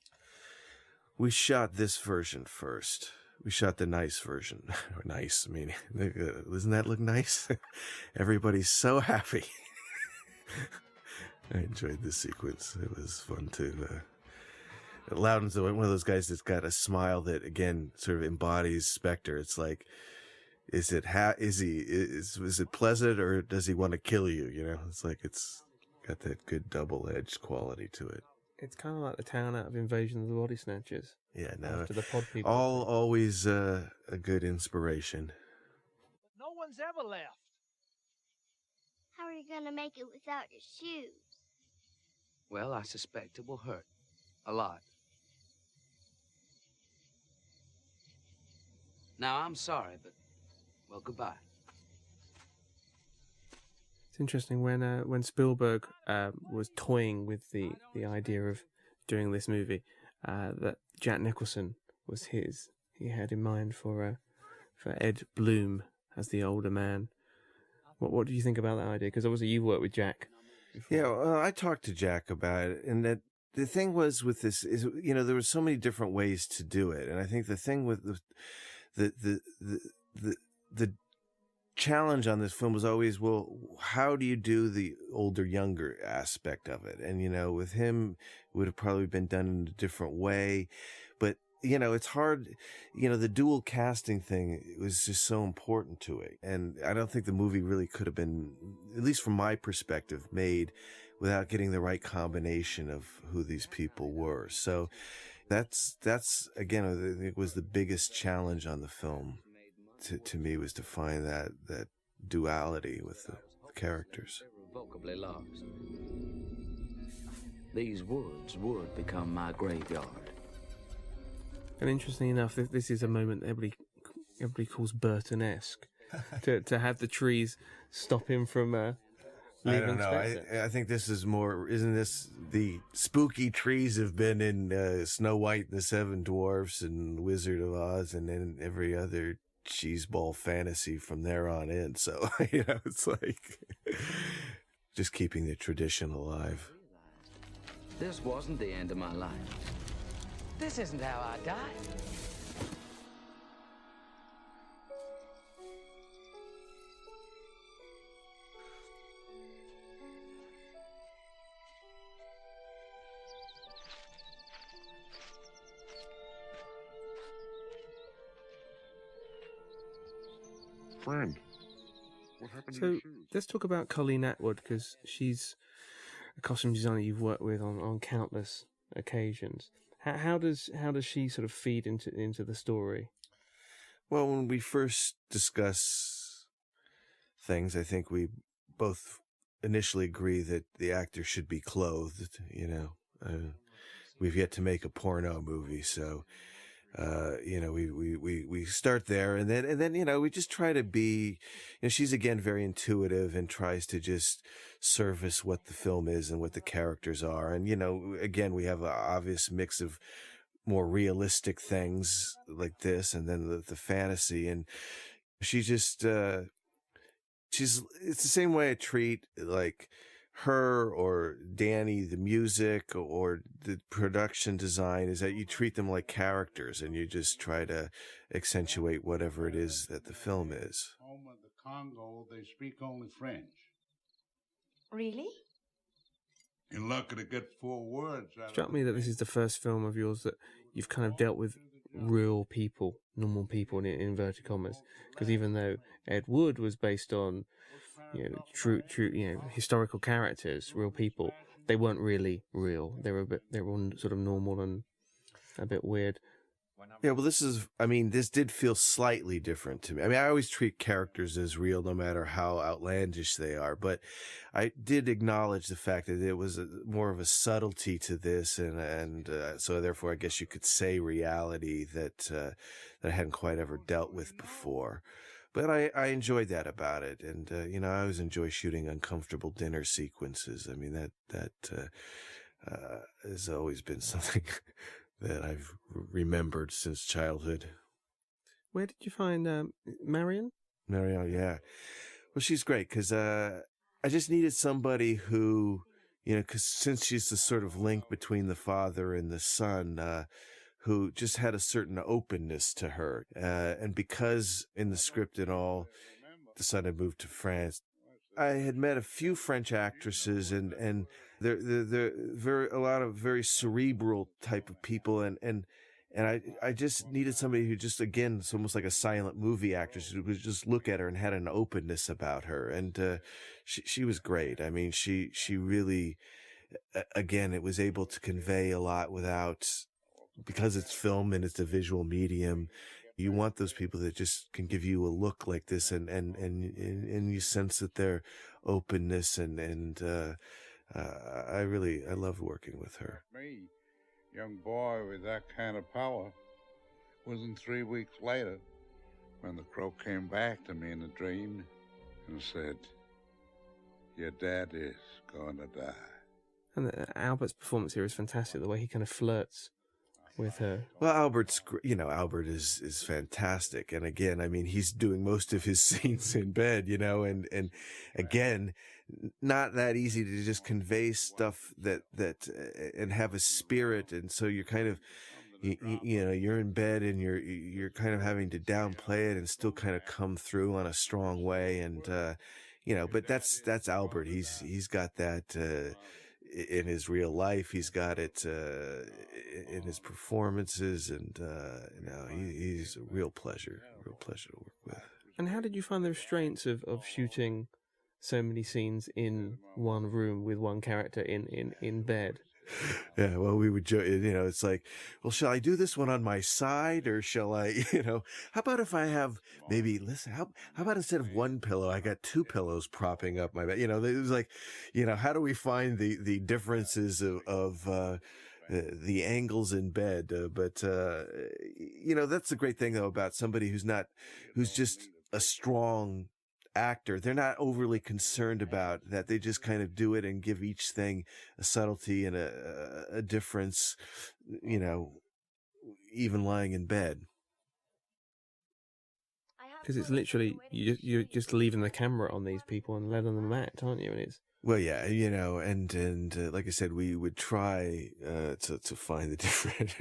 We shot this version first. We shot the nice version. [LAUGHS] Nice, I mean, [LAUGHS] doesn't that look nice? [LAUGHS] Everybody's so happy. I enjoyed this sequence. It was fun to. Uh, Loudon's one of those guys that's got a smile that again sort of embodies Spectre. It's like, is it ha- is he is is it pleasant or does he want to kill you? You know, it's like it's got that good double edged quality to it. It's kind of like the town out of Invasion of the Body Snatchers. Yeah, no, After the pod people. all always uh, a good inspiration. No one's ever left. How are you gonna make it without your shoes? Well, I suspect it will hurt. A lot. Now, I'm sorry, but, well, goodbye. It's interesting when uh, when Spielberg uh, was toying with the, the idea of doing this movie, uh, that Jack Nicholson was his. He had in mind for uh, for Ed Bloom as the older man. What what do you think about that idea? Because obviously you've worked with Jack. Before. Yeah, well, I talked to Jack about it, and that the thing was with this is you know there were so many different ways to do it, and I think the thing with the the the the the, the challenge on this film was always well how do you do the older younger aspect of it and you know with him it would have probably been done in a different way but you know, it's hard, you know, the dual casting thing was just so important to it. And I don't think the movie really could have been, at least from my perspective, made without getting the right combination of who these people were. So that's, that's again, I think was the biggest challenge on the film to, to me was to find that, that duality with the, the characters. Irrevocably lost. These woods would become my graveyard. And interestingly enough, this, this is a moment that everybody everybody calls Burton-esque. [LAUGHS] to to have the trees stop him from uh, I leaving don't know. I, I think this is more. Isn't this the spooky trees have been in uh, Snow White and the Seven Dwarfs and Wizard of Oz and then every other cheeseball fantasy from there on in. So [LAUGHS] you know, it's like just keeping the tradition alive. This wasn't the end of my life. This isn't how I died. What happened So let's talk about Colleen Atwood because she's a costume designer you've worked with on, on countless occasions. How, how does how does she sort of feed into into the story? Well, when we first discuss things, I think we both initially agree that the actor should be clothed. You know, uh, we've yet to make a porno movie, so uh, you know, we, we, we, we start there and then, and then, you know, we just try to be, you know, she's again very intuitive and tries to just service what the film is and what the characters are. And, you know, again, we have an obvious mix of more realistic things like this and then the, the fantasy. And she just, uh, she's, it's the same way I treat like, her or Danny, the music or the production design is that you treat them like characters and you just try to accentuate whatever it is that the film is. Home of the Congo, they speak only French. Really? You're lucky to get four words out Struck of me that this is the first film of yours that you've kind of dealt with real people, normal people in inverted commas. Because even though Ed Wood was based on you know true true you know historical characters, real people, they weren't really real. They were a bit they were all sort of normal and a bit weird. Yeah, well, this is, I mean, this did feel slightly different to me. I mean, I always treat characters as real no matter how outlandish they are, but I did acknowledge the fact that it was a, more of a subtlety to this. And, and, uh, so therefore, I guess you could say reality that, uh, that I hadn't quite ever dealt with before. But I, I enjoyed that about it. And, uh, you know, I always enjoy shooting uncomfortable dinner sequences. I mean, that, that, uh, uh, has always been [LAUGHS] something that I've remembered since childhood. Where did you find um, Marion? Marielle, yeah. Well, she's great because uh, I just needed somebody who, you know, because since she's the sort of link between the father and the son, uh, who just had a certain openness to her. Uh, and because in the script and all, the son had moved to France. I had met a few French actresses and, and they're, they're, they're very, a lot of very cerebral type of people. And, and, and I, I just needed somebody who just, again, it's almost like a silent movie actress who could just look at her and had an openness about her. And, uh, she, she was great. I mean, she, she really, again, it was able to convey a lot without, because it's film and it's a visual medium. You want those people that just can give you a look like this and, and, and, and, and you sense that their openness and, and, uh, uh, I really, I loved working with her. Me, young boy with that kind of power, wasn't three weeks later when the crow came back to me in a dream and said, Your dad is going to die. And uh, Albert's performance here is fantastic. The way he kind of flirts with her. Well, Albert's, you know, Albert is, is fantastic. And again, I mean, he's doing most of his [LAUGHS] scenes in bed, you know, and, and again, not that easy to just convey stuff that, that, uh, and have a spirit. And so you're kind of, you, you know, you're in bed and you're, you're kind of having to downplay it and still kind of come through on a strong way. And, uh, you know, but that's, that's Albert. He's, he's got that, uh, in his real life. He's got it uh, in his performances, and uh, you know, he, he's a real pleasure, real pleasure to work with. And how did you find the restraints of, of shooting so many scenes in one room with one character in, in, in bed? [LAUGHS] Yeah, well, we would, jo- you know, it's like, well, shall I do this one on my side or shall I, [LAUGHS] you know, how about if I have maybe, listen, how, how about instead of one pillow, I got two pillows propping up my bed? You know, it was like, you know, how do we find the, the differences of, of, uh, the angles in bed, uh, but uh, you know that's the great thing though about somebody who's not, who's just a strong actor. They're not overly concerned about that. They just kind of do it and give each thing a subtlety and a, a difference, you know, even lying in bed. Because it's literally you, you're just leaving the camera on these people and letting them act, aren't you? And it's well, yeah, you know, and and uh, like I said, we would try uh, to to find the [LAUGHS] different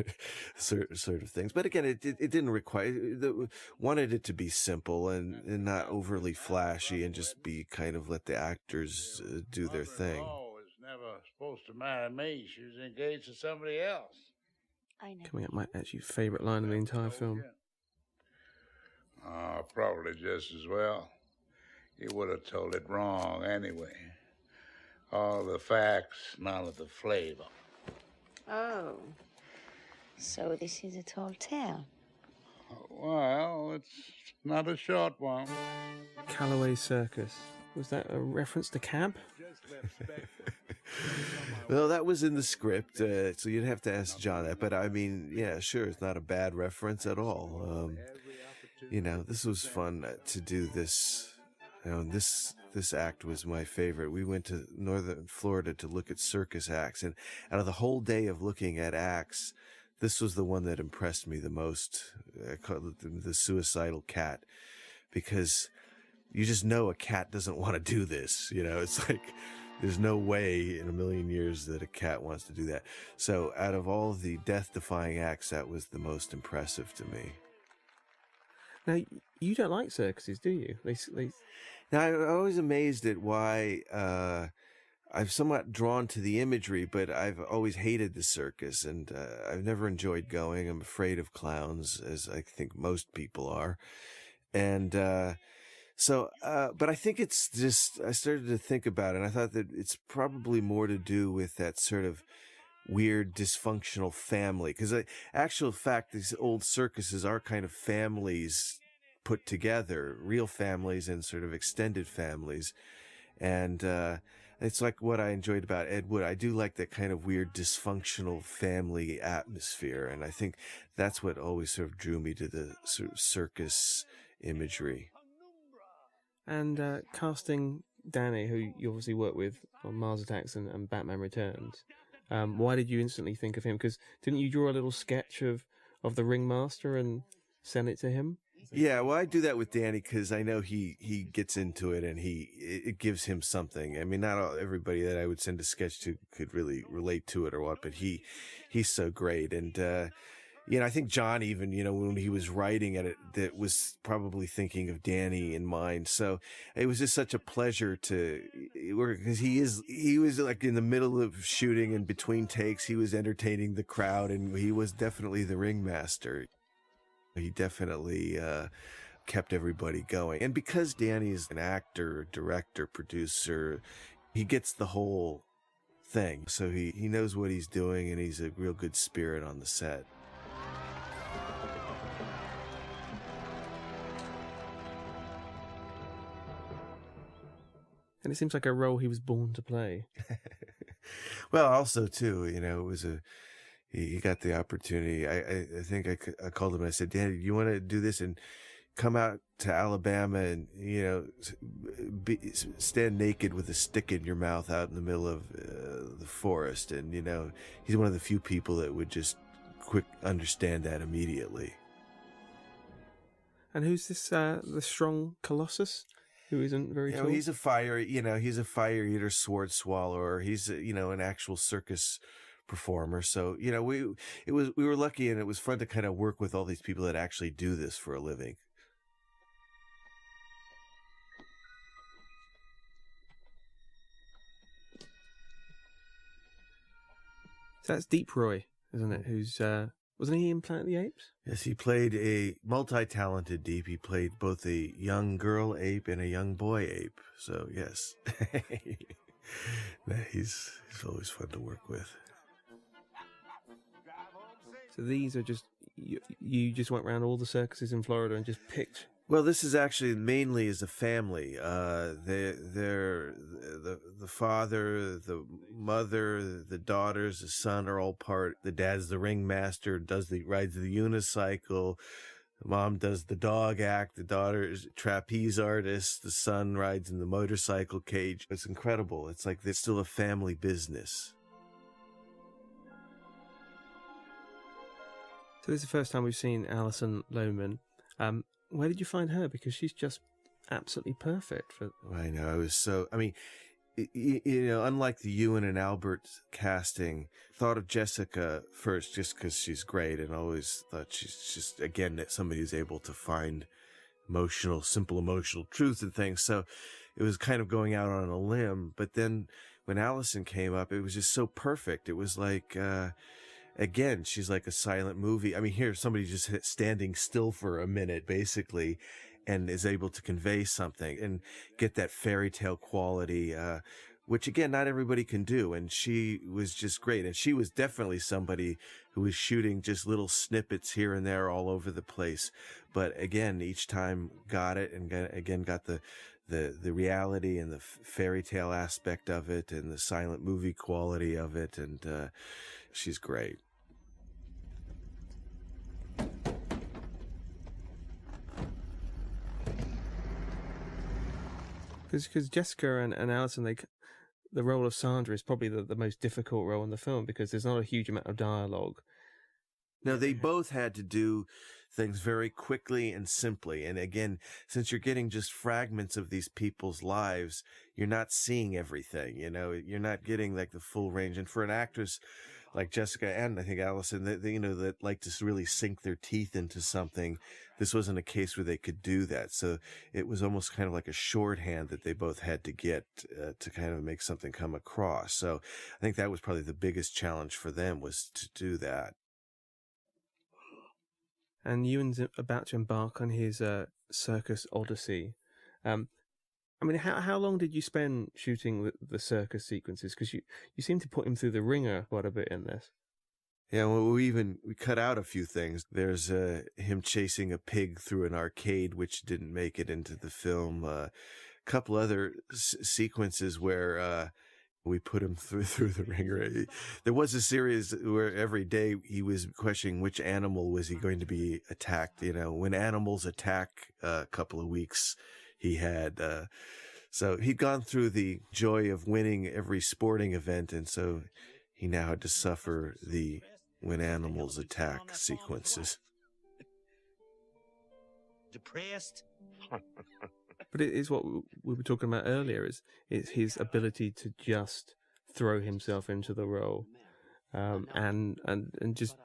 sort sort of things, but again, it it, it didn't require. The, wanted it to be simple and, and not overly flashy, and just be kind of let the actors uh, do their thing. was never supposed to marry me. She was engaged to somebody else. I know. coming up my actually favourite line of the entire film. Uh, probably just as well. You would have told it wrong anyway. All the facts, none of the flavor. Oh. So this is a tall tale. Well, it's not a short one. Calloway Circus. Was that a reference to Cab? [LAUGHS] well, that was in the script, uh, so you'd have to ask John that. But I mean, yeah, sure, it's not a bad reference at all. Um, you know, this was fun uh, to do this. You know, this this act was my favorite. We went to northern Florida to look at circus acts, and out of the whole day of looking at acts, this was the one that impressed me the most. I call it the, suicidal cat, because you just know a cat doesn't [LAUGHS] want to do this. You know, it's like there's no way in a million years that a cat wants to do that. So, out of all the death-defying acts, that was the most impressive to me. Now, you don't like circuses, do you? They, they... Now, I'm always amazed at why uh, I'm somewhat drawn to the imagery, but I've always hated the circus, and uh, I've never enjoyed going. I'm afraid of clowns, as I think most people are, and uh, so. Uh, but I think it's just I started to think about it, and I thought that it's probably more to do with that sort of weird dysfunctional family because actual fact these old circuses are kind of families put together real families and sort of extended families and uh, it's like what i enjoyed about ed wood i do like that kind of weird dysfunctional family atmosphere and i think that's what always sort of drew me to the sort of circus imagery and uh, casting danny who you obviously worked with on mars attacks and, and batman returns um, why did you instantly think of him? Because didn't you draw a little sketch of, of the ringmaster and send it to him? Yeah, well, I do that with Danny because I know he he gets into it and he it gives him something. I mean, not all, everybody that I would send a sketch to could really relate to it or what, but he he's so great and. uh you know, I think John even, you know, when he was writing at it, that was probably thinking of Danny in mind. So it was just such a pleasure to work because he is, he was like in the middle of shooting and between takes, he was entertaining the crowd and he was definitely the ringmaster. He definitely, uh, kept everybody going. And because Danny is an actor, director, producer, he gets the whole thing. So he, he knows what he's doing and he's a real good spirit on the set. and it seems like a role he was born to play. [LAUGHS] well, also too, you know, it was a he, he got the opportunity. I I, I think I, I called him. and I said, "Daddy, you want to do this and come out to Alabama and you know be, stand naked with a stick in your mouth out in the middle of uh, the forest?" And you know, he's one of the few people that would just quick understand that immediately. And who's this? Uh, the strong Colossus? who isn't very you tall. know, he's a fire, you know, he's a fire eater, sword swallower. He's, you know, an actual circus performer. So, you know, we, it was, we were lucky and it was fun to kind of work with all these people that actually do this for a living. So that's Deep Roy, isn't it? Who's uh, wasn't he in Planet of the Apes? Yes, he played a multi-talented deep. He played both a young girl ape and a young boy ape. So yes, [LAUGHS] he's he's always fun to work with. So these are just you, you just went around all the circuses in Florida and just picked. Well, this is actually mainly as a family. Uh, they, they're the the father, the mother, the daughters, the son are all part. The dad's the ringmaster, does the rides the unicycle. The mom does the dog act. The daughter is trapeze artist. The son rides in the motorcycle cage. It's incredible. It's like it's still a family business. So this is the first time we've seen Alison Lohman. Um, where did you find her? Because she's just absolutely perfect for. I know. I was so. I mean, y- y- you know, unlike the Ewan and Albert casting, thought of Jessica first just because she's great, and always thought she's just again that somebody who's able to find emotional, simple emotional truth and things. So it was kind of going out on a limb. But then when Alison came up, it was just so perfect. It was like. uh again, she's like a silent movie. I mean, here somebody just standing still for a minute, basically, and is able to convey something and get that fairy tale quality, uh, which again, not everybody can do. And she was just great. And she was definitely somebody who was shooting just little snippets here and there all over the place. But again, each time got it and got, again got the, the, the reality and the fairy tale aspect of it and the silent movie quality of it. And, uh, she's great. Because Jessica and, and Alison, they, the role of Sandra is probably the, the most difficult role in the film because there's not a huge amount of dialogue. Now they both had to do things very quickly and simply. And again, since you're getting just fragments of these people's lives, you're not seeing everything, you know, you're not getting like the full range. And for an actress like Jessica and I think Alison, that they, you know, that like to really sink their teeth into something, this wasn't a case where they could do that. So it was almost kind of like a shorthand that they both had to get uh, to kind of make something come across. So I think that was probably the biggest challenge for them was to do that. And Ewan's about to embark on his uh, circus odyssey. Um, I mean, how how long did you spend shooting the, the circus sequences? Because you, you seem to put him through the ringer quite a bit in this. Yeah, well, we even we cut out a few things. There's uh, him chasing a pig through an arcade, which didn't make it into the film. A uh, couple other s- sequences where uh, we put him [LAUGHS] through through the ringer. There was a series where every day he was questioning which animal was he going to be attacked. You know, when animals attack uh, a couple of weeks, he had. Uh, so he'd gone through the joy of winning every sporting event, and so he now had to suffer the when animals attack sequences. [LAUGHS] Depressed? [LAUGHS] But it is what we we were talking about earlier. Is it's his ability to just throw himself into the role, um, and and and just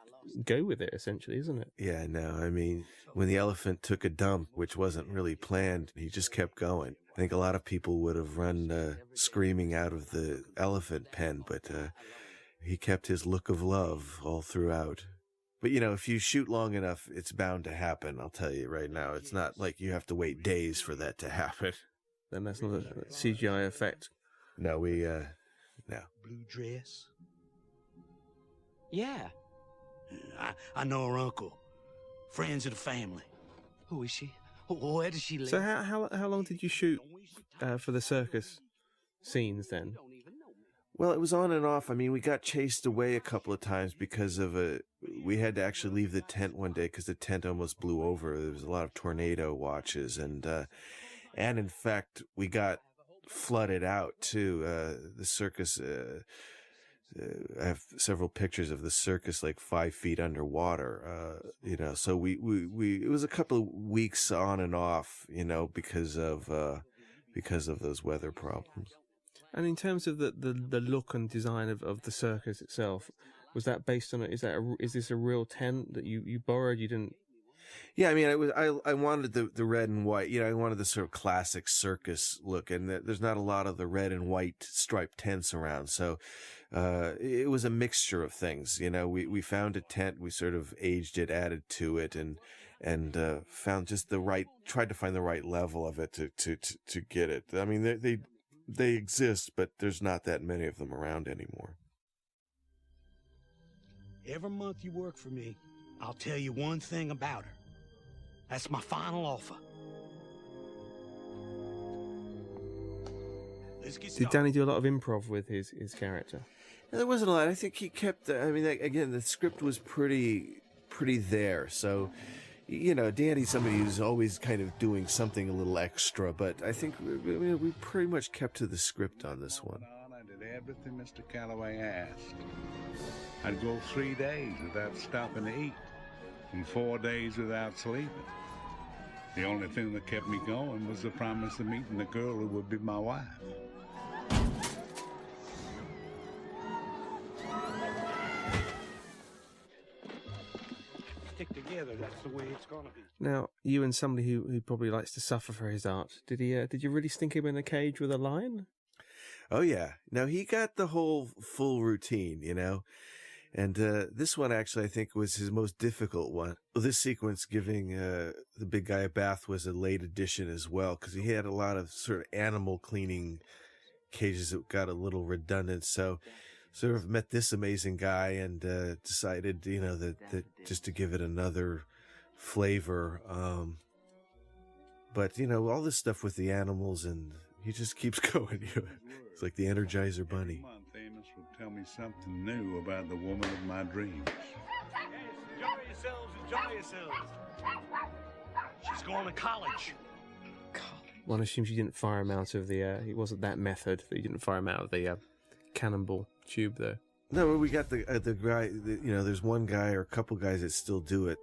go with it. Essentially, isn't it? Yeah, no, I mean, when the elephant took a dump, which wasn't really planned, he just kept going. I think a lot of people would have run uh, screaming out of the elephant pen, but uh, he kept his look of love all throughout. But you know, if you shoot long enough, it's bound to happen. I'll tell you right now. It's not like you have to wait days for that to [LAUGHS] happen. Then that's not a CGI effect. No, we, uh, no. Blue dress? Yeah. I, I know her uncle. Friends of the family. Who is she? Where does she live? So how how how long did you shoot uh, for the circus scenes then? Well, it was on and off. I mean, we got chased away a couple of times because of a. We had to actually leave the tent one day because the tent almost blew over. There was a lot of tornado watches, and uh, and in fact, we got flooded out too. Uh, the circus. Uh, uh, I have several pictures of the circus like five feet underwater. Uh, you know, so we, we, we, it was a couple of weeks on and off, you know, because of, uh, because of those weather problems. And in terms of the, the, the look and design of, of the circus itself, was that based on it? Is that a, is this a real tent that you, you borrowed? You didn't. Yeah, I mean, I was I I wanted the the red and white. You know, I wanted the sort of classic circus look, and th- there's not a lot of the red and white striped tents around. So uh, it was a mixture of things. You know, we, we found a tent, we sort of aged it, added to it, and and uh, found just the right, tried to find the right level of it to to to, to get it. I mean, they, they they exist, but there's not that many of them around anymore. Every month you work for me, I'll tell you one thing about her. That's my final offer. Let's get Did. Danny do a lot of improv with his his character? There wasn't a lot. I think he kept. I mean, again, the script was pretty pretty there. So, you know, Danny's somebody who's always kind of doing something a little extra. But I think we, we pretty much kept to the script on this one. I did everything Mr. Calloway asked. I'd go three days without stopping to eat, and four days without sleeping. The only thing that kept me going was the promise of meeting the girl who would be my wife. Together. That's the way it's gonna be. Now, you and somebody who, who probably likes to suffer for his art, did he? Uh, did you really stink him in a cage with a lion? Oh yeah. Now he got the whole full routine, you know. And uh, this one actually, I think, was his most difficult one. This sequence giving uh, the big guy a bath was a late addition as well, because he had a lot of sort of animal cleaning cages that got a little redundant. So, sort of met this amazing guy and uh, decided, you know, that, that just to give it another flavor. Um, but you know, all this stuff with the animals, and he just keeps [LAUGHS] going. It's like the Energizer Bunny. Every month, Amos would tell me something new about the woman of my dreams. Enjoy yourselves. Enjoy yourselves. She's going to college. One assumes you didn't fire him out of the. Uh, he wasn't that method that you didn't fire him out of the uh, cannonball tube, though. No, we got the uh, the guy. The, you know, there's one guy or a couple guys that still do it.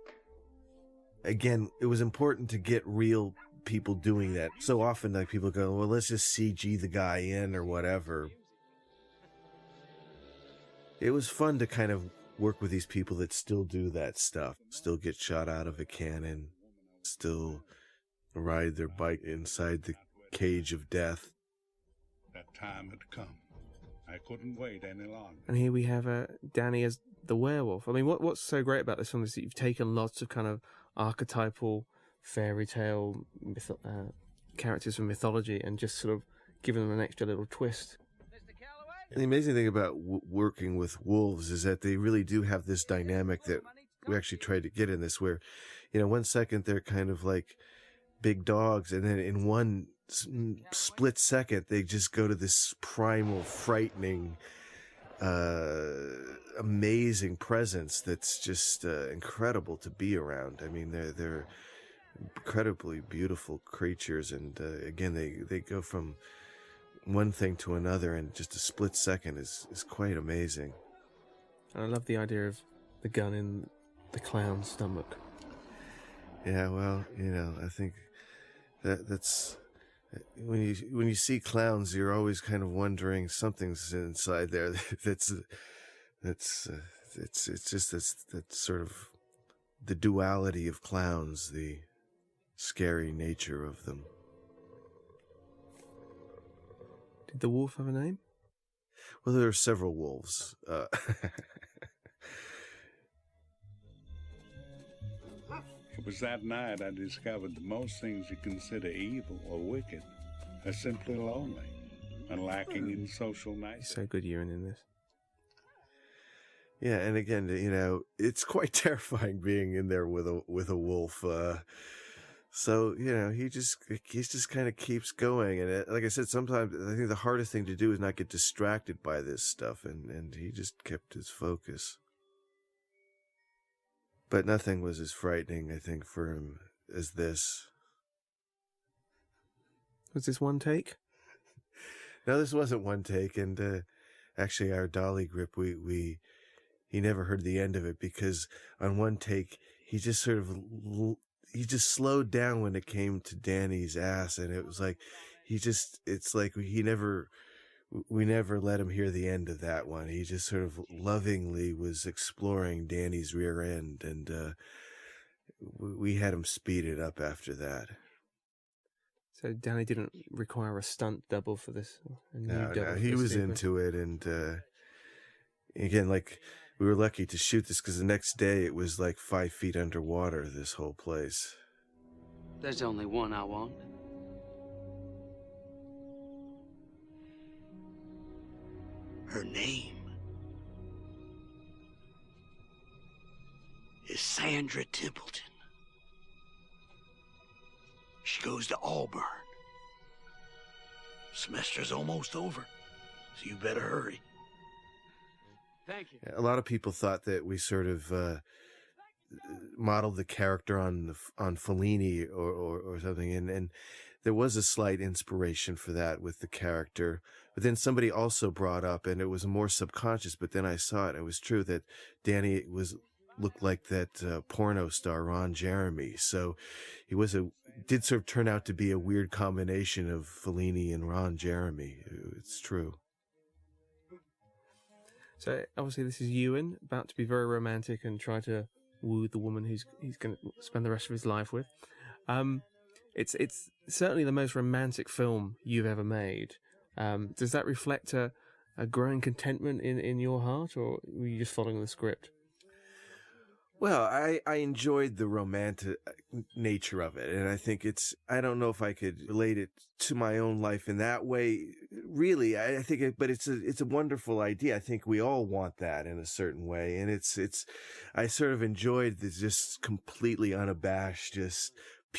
Again, it was important to get real people doing that. So often, like people go, "Well, let's just CG the guy in or whatever." It was fun to kind of work with these people that still do that stuff, still get shot out of a cannon, still ride their bike inside the cage of death. That time had come. I couldn't wait any longer. And here we have uh, Danny as the werewolf. I mean, what what's so great about this film is that you've taken lots of kind of archetypal fairy tale myth- uh, characters from mythology and just sort of given them an extra little twist. And the amazing thing about w- working with wolves is that they really do have this dynamic that we actually tried to get in this, where, you know, one second they're kind of like big dogs, and then in one s- m- split second they just go to this primal, frightening, uh, amazing presence that's just uh, incredible to be around. I mean, they're they're incredibly beautiful creatures, and uh, again, they they go from one thing to another in just a split second is is quite amazing. And I love the idea of the gun in the clown's stomach. Yeah, well, you know, I think that that's when you when you see clowns, you're always kind of wondering something's inside there. [LAUGHS] That's that's uh, it's it's just that's that's sort of the duality of clowns, the scary nature of them. Did the wolf have a name? Well, there are several wolves. Uh, [LAUGHS] It was that night I discovered that most things you consider evil or wicked are simply lonely and lacking in social He's so good Ewan in this. Yeah, and again, you know, it's quite [LAUGHS] terrifying being in there with a with a wolf. Uh, so you know, he just he just kind of keeps going, and it, like I said, sometimes I think the hardest thing to do is not get distracted by this stuff, and and he just kept his focus. But nothing was as frightening, I think, for him as this. Was this one take? [LAUGHS] No, this wasn't one take, and uh, actually, our dolly grip, we we he never heard the end of it because on one take he just sort of, he just slowed down when it came to Danny's ass, and it was like he just it's like he never we never let him hear the end of that one. He just sort of lovingly was exploring Danny's rear end, and uh, we we had him speed it up after that. So Danny didn't require a stunt double for this. A new No, double no, he was sequence. into it, and uh, again, like we were lucky to shoot this because the next day it was like five feet underwater. This whole place. There's only one I want. Her name is Sandra Templeton. She goes to Auburn. Semester's almost over, so you better hurry. Thank you. A lot of people thought that we sort of uh, modeled the character on on Fellini or, or, or something, and and there was a slight inspiration for that with the character. But then somebody also brought up, and it was more subconscious. But then I saw it; and it was true that Danny was looked like that uh, porno star Ron Jeremy. So he was a did sort of turn out to be a weird combination of Fellini and Ron Jeremy. It's true. So obviously, this is Ewan about to be very romantic and try to woo the woman who's he's going to spend the rest of his life with. Um, it's it's certainly the most romantic film you've ever made. Um, does that reflect a, a growing contentment in, in your heart, or were you just following the script? Well, I, I enjoyed the romantic uh, nature of it. And I think it's, I don't know if I could relate it to my own life in that way. Really, I, I think it, but it's a, it's a wonderful idea. I think we all want that in a certain way. And it's, it's, I sort of enjoyed the just completely unabashed, just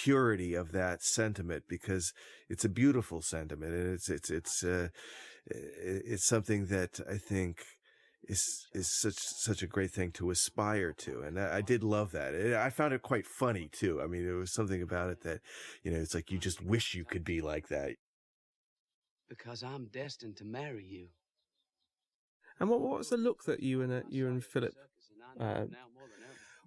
purity of that sentiment because it's a beautiful sentiment and it's, it's, it's, uh, it's something that I think, is is such such a great thing to aspire to, and I, I did love that. It, I found it quite funny too. I mean, there was something about it that, you know, it's like you just wish you could be like that. Because I'm destined to marry you. And what, what was the look that you and uh, you and Philip uh,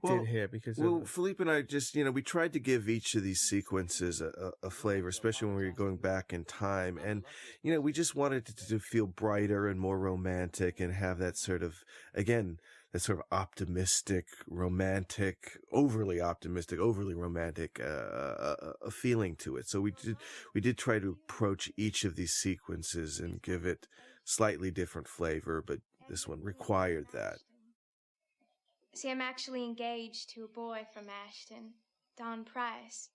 well, did here? Because well, Philippe and I just you know we tried to give each of these sequences a, a, flavor, especially when we were going back in time, and you know we just wanted to, to feel brighter and more romantic and have that sort of again that sort of optimistic, romantic, overly optimistic, overly romantic uh, a, a feeling to it. So we did we did try to approach each of these sequences and give it slightly different flavor, but this one required that. See, I'm actually engaged to a boy from Ashton, Don Price.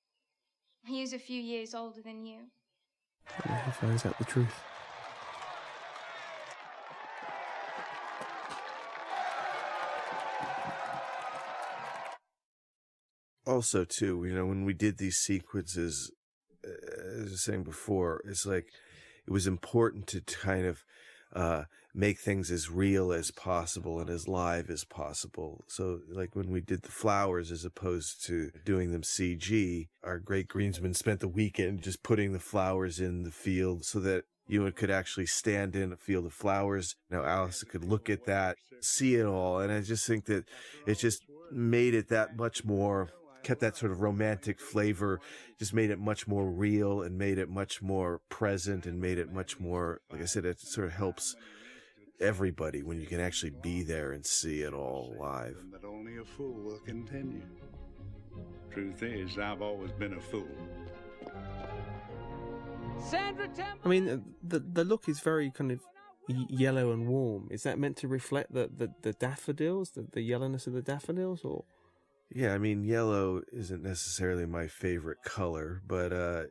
He is a few years older than you. And he finds out the truth. Also, too, you know, when we did these sequences, uh, as I was saying before, it's like it was important to kind of uh, make things as real as possible and as live as possible. So, like when we did the flowers as opposed to doing them CG, our great greensman spent the weekend just putting the flowers in the field so that you could actually stand in a field of flowers. Now Alison could look at that, see it all. And I just think that it just made it that much more kept that sort of romantic flavor, just made it much more real and made it much more present and made it much more, like I said, it sort of helps everybody when you can actually be there and see it all live. But only a fool will continue. Truth is, I've always been a fool. Sandra Temple. I mean, uh, the the look is very kind of yellow and warm. Is that meant to reflect the the, the daffodils, the, the yellowness of the daffodils, or? Yeah, I mean, yellow isn't necessarily my favorite color, but uh,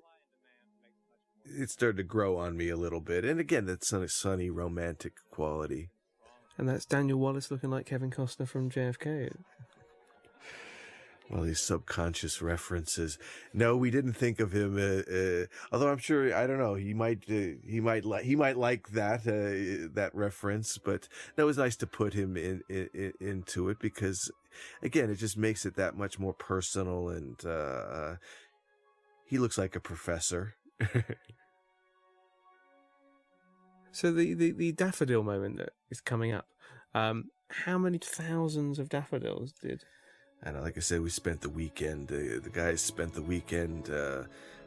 it started to grow on me a little bit. And again, that's a sunny, romantic quality. And that's Daniel Wallace looking like Kevin Costner from JFK. Well, these subconscious references. No, we didn't think of him. Uh, uh, although I'm sure, I don't know, he might, uh, he might like, he might like that, uh, that reference. But that was nice to put him in, in, into it because, again, it just makes it that much more personal. And uh, he looks like a professor. [LAUGHS] so the, the the daffodil moment that is coming up. Um, how many thousands of daffodils did and like I said, we spent the weekend, uh, the guys spent the weekend uh,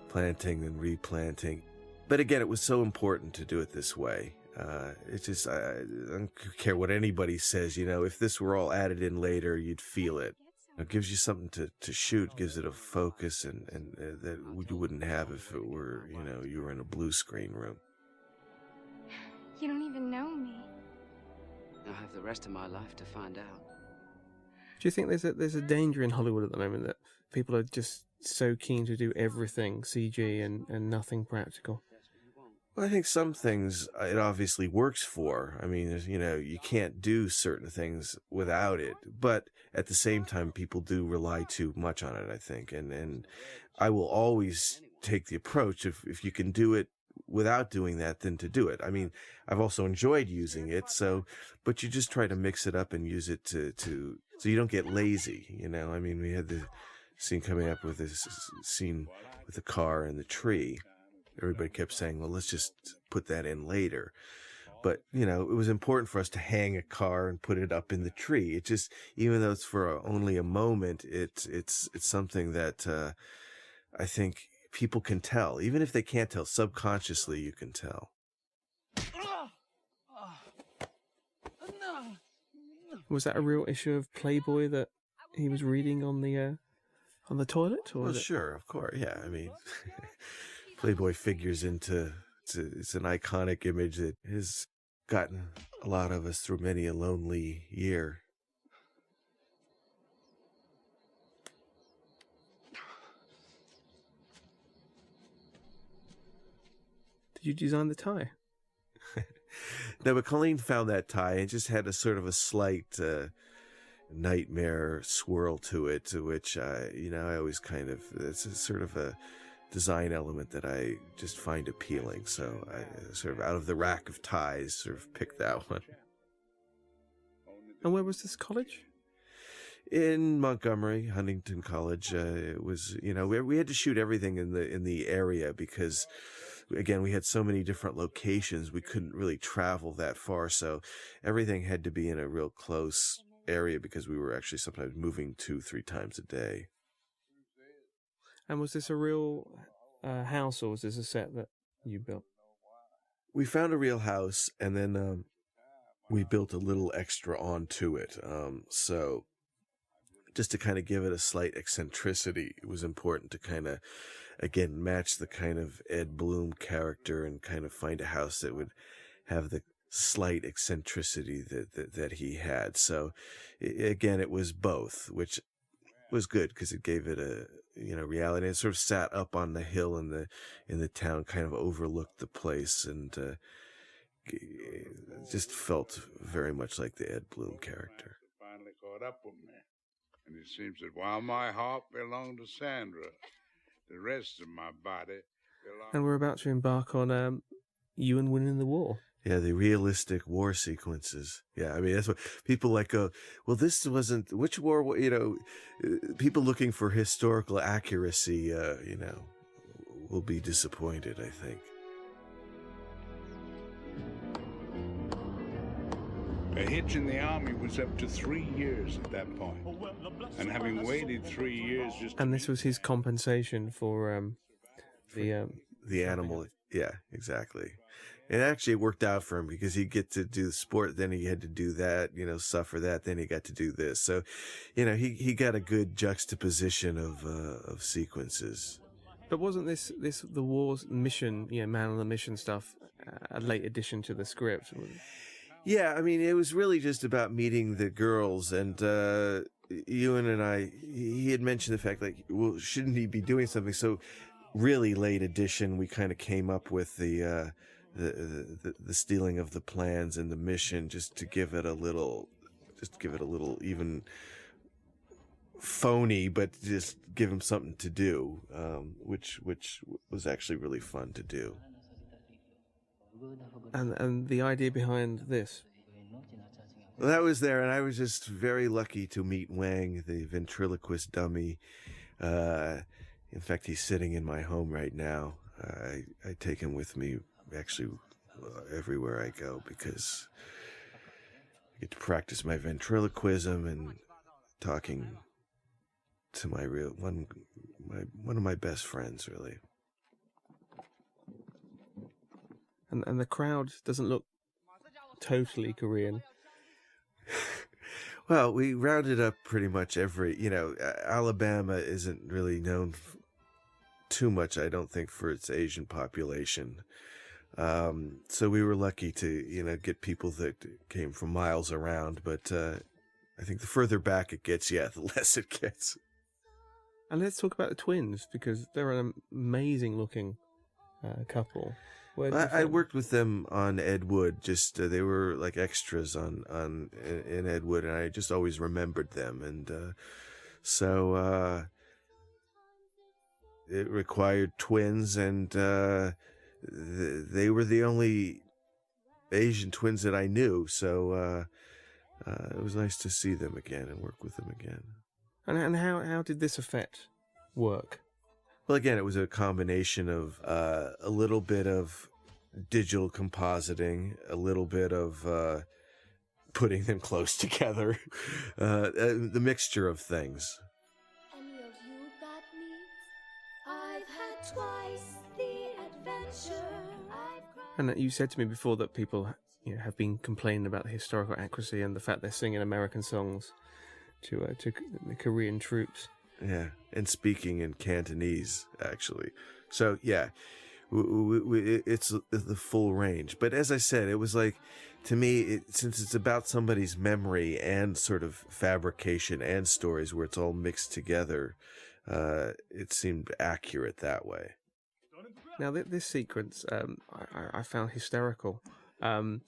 planting and replanting. But again, it was so important to do it this way. Uh, it's just, I, I, don't care what anybody says, you know, if this were all added in later, you'd feel it. It gives you something to, to shoot, gives it a focus and, and uh, that you wouldn't have if it were, you know, you were in a blue screen room. You don't even know me. I'll have the rest of my life to find out. Do you think there's a there's a danger in Hollywood at the moment that people are just so keen to do everything CG and, and nothing practical? Well, I think some things uh, it obviously works for. I mean, you know, you can't do certain things without it, but at the same time, people do rely too much on it. I think, and and I will always take the approach if if you can do it without doing that than to do it. I mean, I've also enjoyed using it, so but you just try to mix it up and use it to to so you don't get lazy, you know. I mean, we had the scene coming up with this scene with the car and the tree. Everybody kept saying, "Well, let's just put that in later." But, you know, it was important for us to hang a car and put it up in the tree. It just even though it's for only a moment, it's it's it's something that uh I think people can tell. Even if they can't tell, subconsciously you can tell. Was that a real issue of Playboy that he was reading on the uh, on the toilet? Or well, sure, of course, yeah. I mean, [LAUGHS] Playboy figures into it's, a, it's an iconic image that has gotten a lot of us through many a lonely year. Did you design the tie? [LAUGHS] No, but Colleen found that tie and just had a sort of a slight uh, nightmare swirl to it, to which I, you know, I always kind of it's a sort of a design element that I just find appealing. So I sort of out of the rack of ties, sort of picked that [LAUGHS] one. And where was this college? in Montgomery, Huntington College. Uh, it was, you know, we, we had to shoot everything in the in the area because, again, we had so many different locations. We couldn't really travel that far, so everything had to be in a real close area because we were actually sometimes moving two, three times a day. And was this a real uh, house or was this a set that you built? We found a real house, and then um, we built a little extra onto it. Um, so just to kind of give it a slight eccentricity, it was important to kind of, again, match the kind of Ed Bloom character and kind of find a house that would have the slight eccentricity that, that, that he had. So again, it was both, which was good because it gave it a, you know, reality. It sort of sat up on the hill in the, in the town, kind of overlooked the place and, uh, just felt very much like the Ed Bloom character. Finally caught up with me. And it seems that while my heart belonged to Sandra, the rest of my body belonged And we're about to embark on um, Ewan winning the war. Yeah, the realistic war sequences. Yeah, I mean that's what people like go. Well, this wasn't which war. You know, uh, people looking for historical accuracy. Uh, you know, will be disappointed. I think. A hitch in the army was up to three years at that point. And having waited three years just And this was his compensation for um, the um, The animal. Yeah, exactly. And actually, it worked out for him because he'd get to do the sport, then he had to do that, you know, suffer that, then he got to do this. So, you know, he, he got a good juxtaposition of uh, of sequences. But wasn't this this the war's mission? You know, man on the mission stuff. A late addition to the script. Yeah, I mean, it was really just about meeting the girls, and uh, Ewan and I. He had mentioned the fact, like, well, shouldn't he be doing something? So, really late edition, we kind of came up with the, uh, the the the stealing of the plans and the mission, just to give it a little, just give it a little even phony, but just give him something to do, um, which which was actually really fun to do. And and the idea behind this. Well, that was there, and I was just very lucky to meet Wang, the ventriloquist dummy. Uh, in fact, he's sitting in my home right now. I I take him with me actually uh, everywhere I go because I get to practice my ventriloquism and talking to my real one my one of my best friends really. And and the crowd doesn't look totally Korean. [LAUGHS] Well, we rounded up pretty much every, you know, Alabama isn't really known f- too much, I don't think, for its Asian population. Um, so we were lucky to, you know, get people that came from miles around. But uh, I think the further back it gets, yeah, [LAUGHS] the less it gets. And let's talk about the twins because they're an amazing looking uh, couple. I, I worked with them on Ed Wood. Just uh, they were like extras on on in Ed Wood, and I just always remembered them. And uh, so uh, it required twins, and uh, th- they were the only Asian twins that I knew. So uh, uh, it was nice to see them again and work with them again. And, and how, how did this affect work? Well, again, it was a combination of uh, a little bit of digital compositing, a little bit of uh, putting them [LAUGHS] close together, uh, uh, the mixture of things. Any of you got needs? I've had twice the adventure. I've. And you said to me before that people you know, have been complaining about the historical accuracy and the fact they're singing American songs to uh, to the Korean troops. Yeah, and speaking in Cantonese, actually. So, yeah, w- w- w- it's the full range. But as I said, it was like, to me, it, since it's about somebody's memory and sort of fabrication and stories where it's all mixed together, uh, it seemed accurate that way. Now, th- this sequence um, I, I- I found hysterical. Um,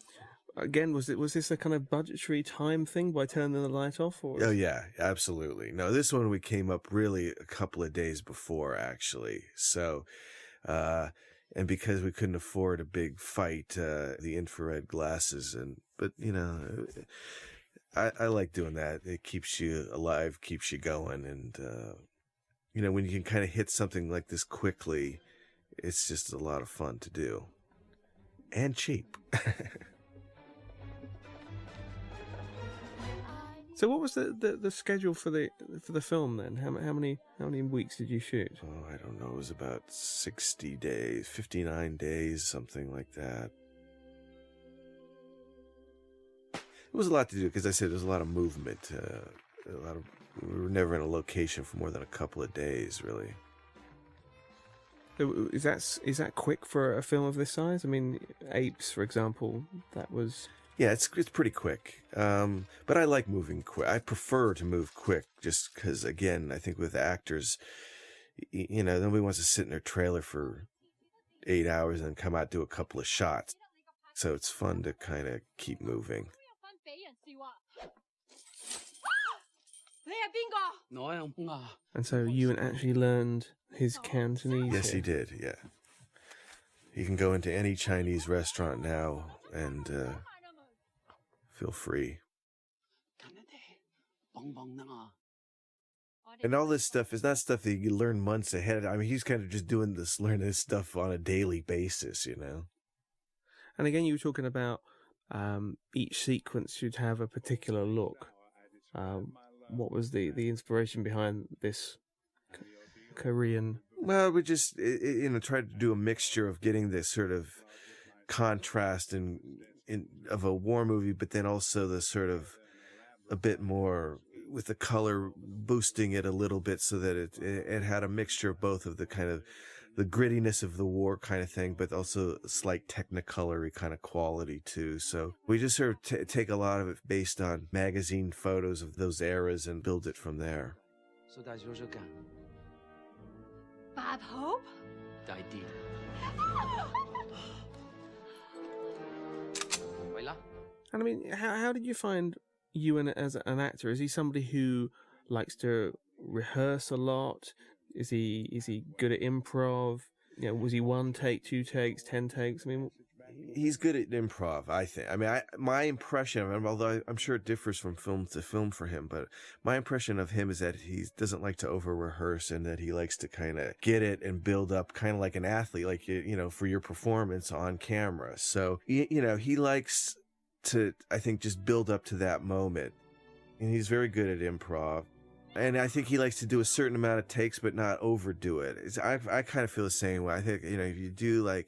again, was it was this a kind of budgetary time thing by turning the light off? Or Oh yeah, absolutely. No, this one we came up really a couple of days before actually. So, uh, and because we couldn't afford a big fight, uh, the infrared glasses and, but you know, I, I like doing that. It keeps you alive, keeps you going. And, uh, you know, when you can kind of hit something like this quickly, it's just a lot of fun to do and cheap. [LAUGHS] So, what was the, the, the schedule for the for the film then? How, how many how many weeks did you shoot? Oh, I don't know. It was about 60 days, 59 days, something like that. It was a lot to do because I said there's a lot of movement. Uh, a lot of we were never in a location for more than a couple of days, really. Is that is that quick for a film of this size? I mean, Apes, for example, that was yeah, it's it's pretty quick. Um, but I like moving quick. I prefer to move quick, just because again, I think with actors, you know, nobody wants to sit in their trailer for eight hours and come out do a couple of shots. So it's fun to kind of keep moving. And so Ewan actually learned his Cantonese. Yes, he did. Yeah, he can go into any Chinese restaurant now and. Uh, Feel free. And all this stuff is not stuff that you learn months ahead. I mean, he's kind of just doing this, learning this stuff on a daily basis, you know? And again, you were talking about um, each sequence should have a particular look. Um, what was the, the inspiration behind this k- Korean? Well, we just, you know, tried to do a mixture of getting this sort of contrast and in, of a war movie, but then also the sort of a bit more with the color boosting it a little bit so that it, it had a mixture of both of the kind of the grittiness of the war kind of thing, but also slight technicolory kind of quality too. So we just sort of t- take a lot of it based on magazine photos of those eras and build it from there. So that's your Bob Hope? I did. [LAUGHS] And I mean, how how did you find Ewan as an actor? Is he somebody who likes to rehearse a lot? Is he is he good at improv? You know, was he one take, two takes, ten takes? I mean, he's good at improv. I think. I mean, I my impression of him, although I'm sure it differs from film to film for him, but my impression of him is that he doesn't like to over rehearse and that he likes to kind of get it and build up, kind of like an athlete, like you, you know, for your performance on camera. So you, you know, he likes to, I think, just build up to that moment, and he's very good at improv. And I think he likes to do a certain amount of takes, but not overdo it. It's, I I kind of feel the same way. I think you know if you do like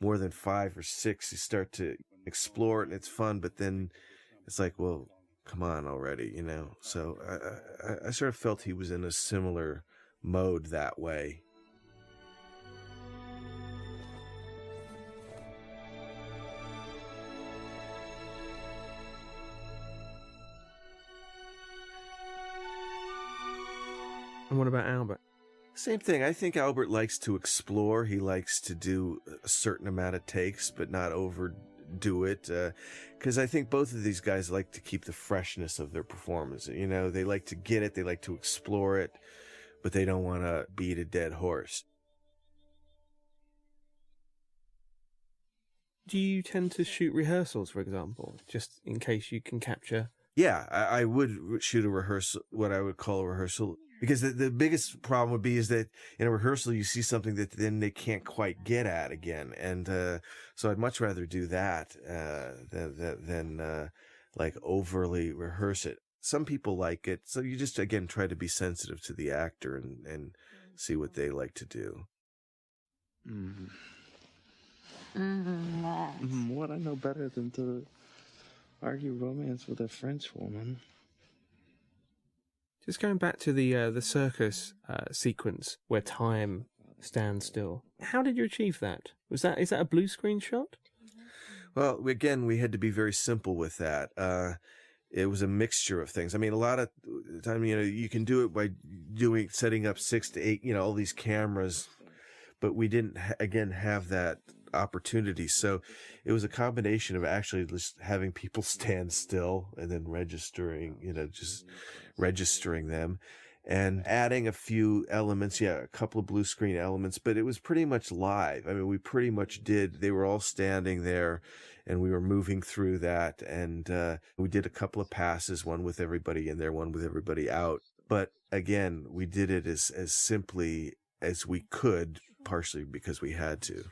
more than five or six, you start to explore it and it's fun, but then it's like, well, come on already, you know. So I I, I sort of felt he was in a similar mode that way. And what about Albert? Same thing. I think Albert likes to explore. He likes to do a certain amount of takes, but not overdo it. Because uh, I think both of these guys like to keep the freshness of their performance. You know, they like to get it, they like to explore it, but they don't want to beat a dead horse. Do you tend to shoot rehearsals, for example, just in case you can capture? Yeah, I, I would shoot a rehearsal, what I would call a rehearsal, because the, the biggest problem would be is that in a rehearsal you see something that then they can't quite get at again, and uh, so I'd much rather do that uh, than than uh, like overly rehearse it. Some people like it, so you just again try to be sensitive to the actor and and see what they like to do. Mm. Mm, what I know better than to argue romance with a French woman. Just going back to the uh, the circus uh, sequence where time stands still. How did you achieve that? Was that is that a blue screen shot? Well, again, we had to be very simple with that. Uh, it was a mixture of things. I mean, a lot of time, you know, you can do it by doing setting up six to eight, you know, all these cameras, but we didn't again have that opportunity. So it was a combination of actually just having people [LAUGHS] stand still and then registering, you know, just registering them and adding a few elements. Yeah, a couple of blue screen elements, but it was pretty much live. I mean, we pretty much did, they were all standing there and we were moving through that. And, uh, we did a couple of passes, one with everybody in there, one with everybody out. But again, we did it as, as simply as we could, partially because we had to.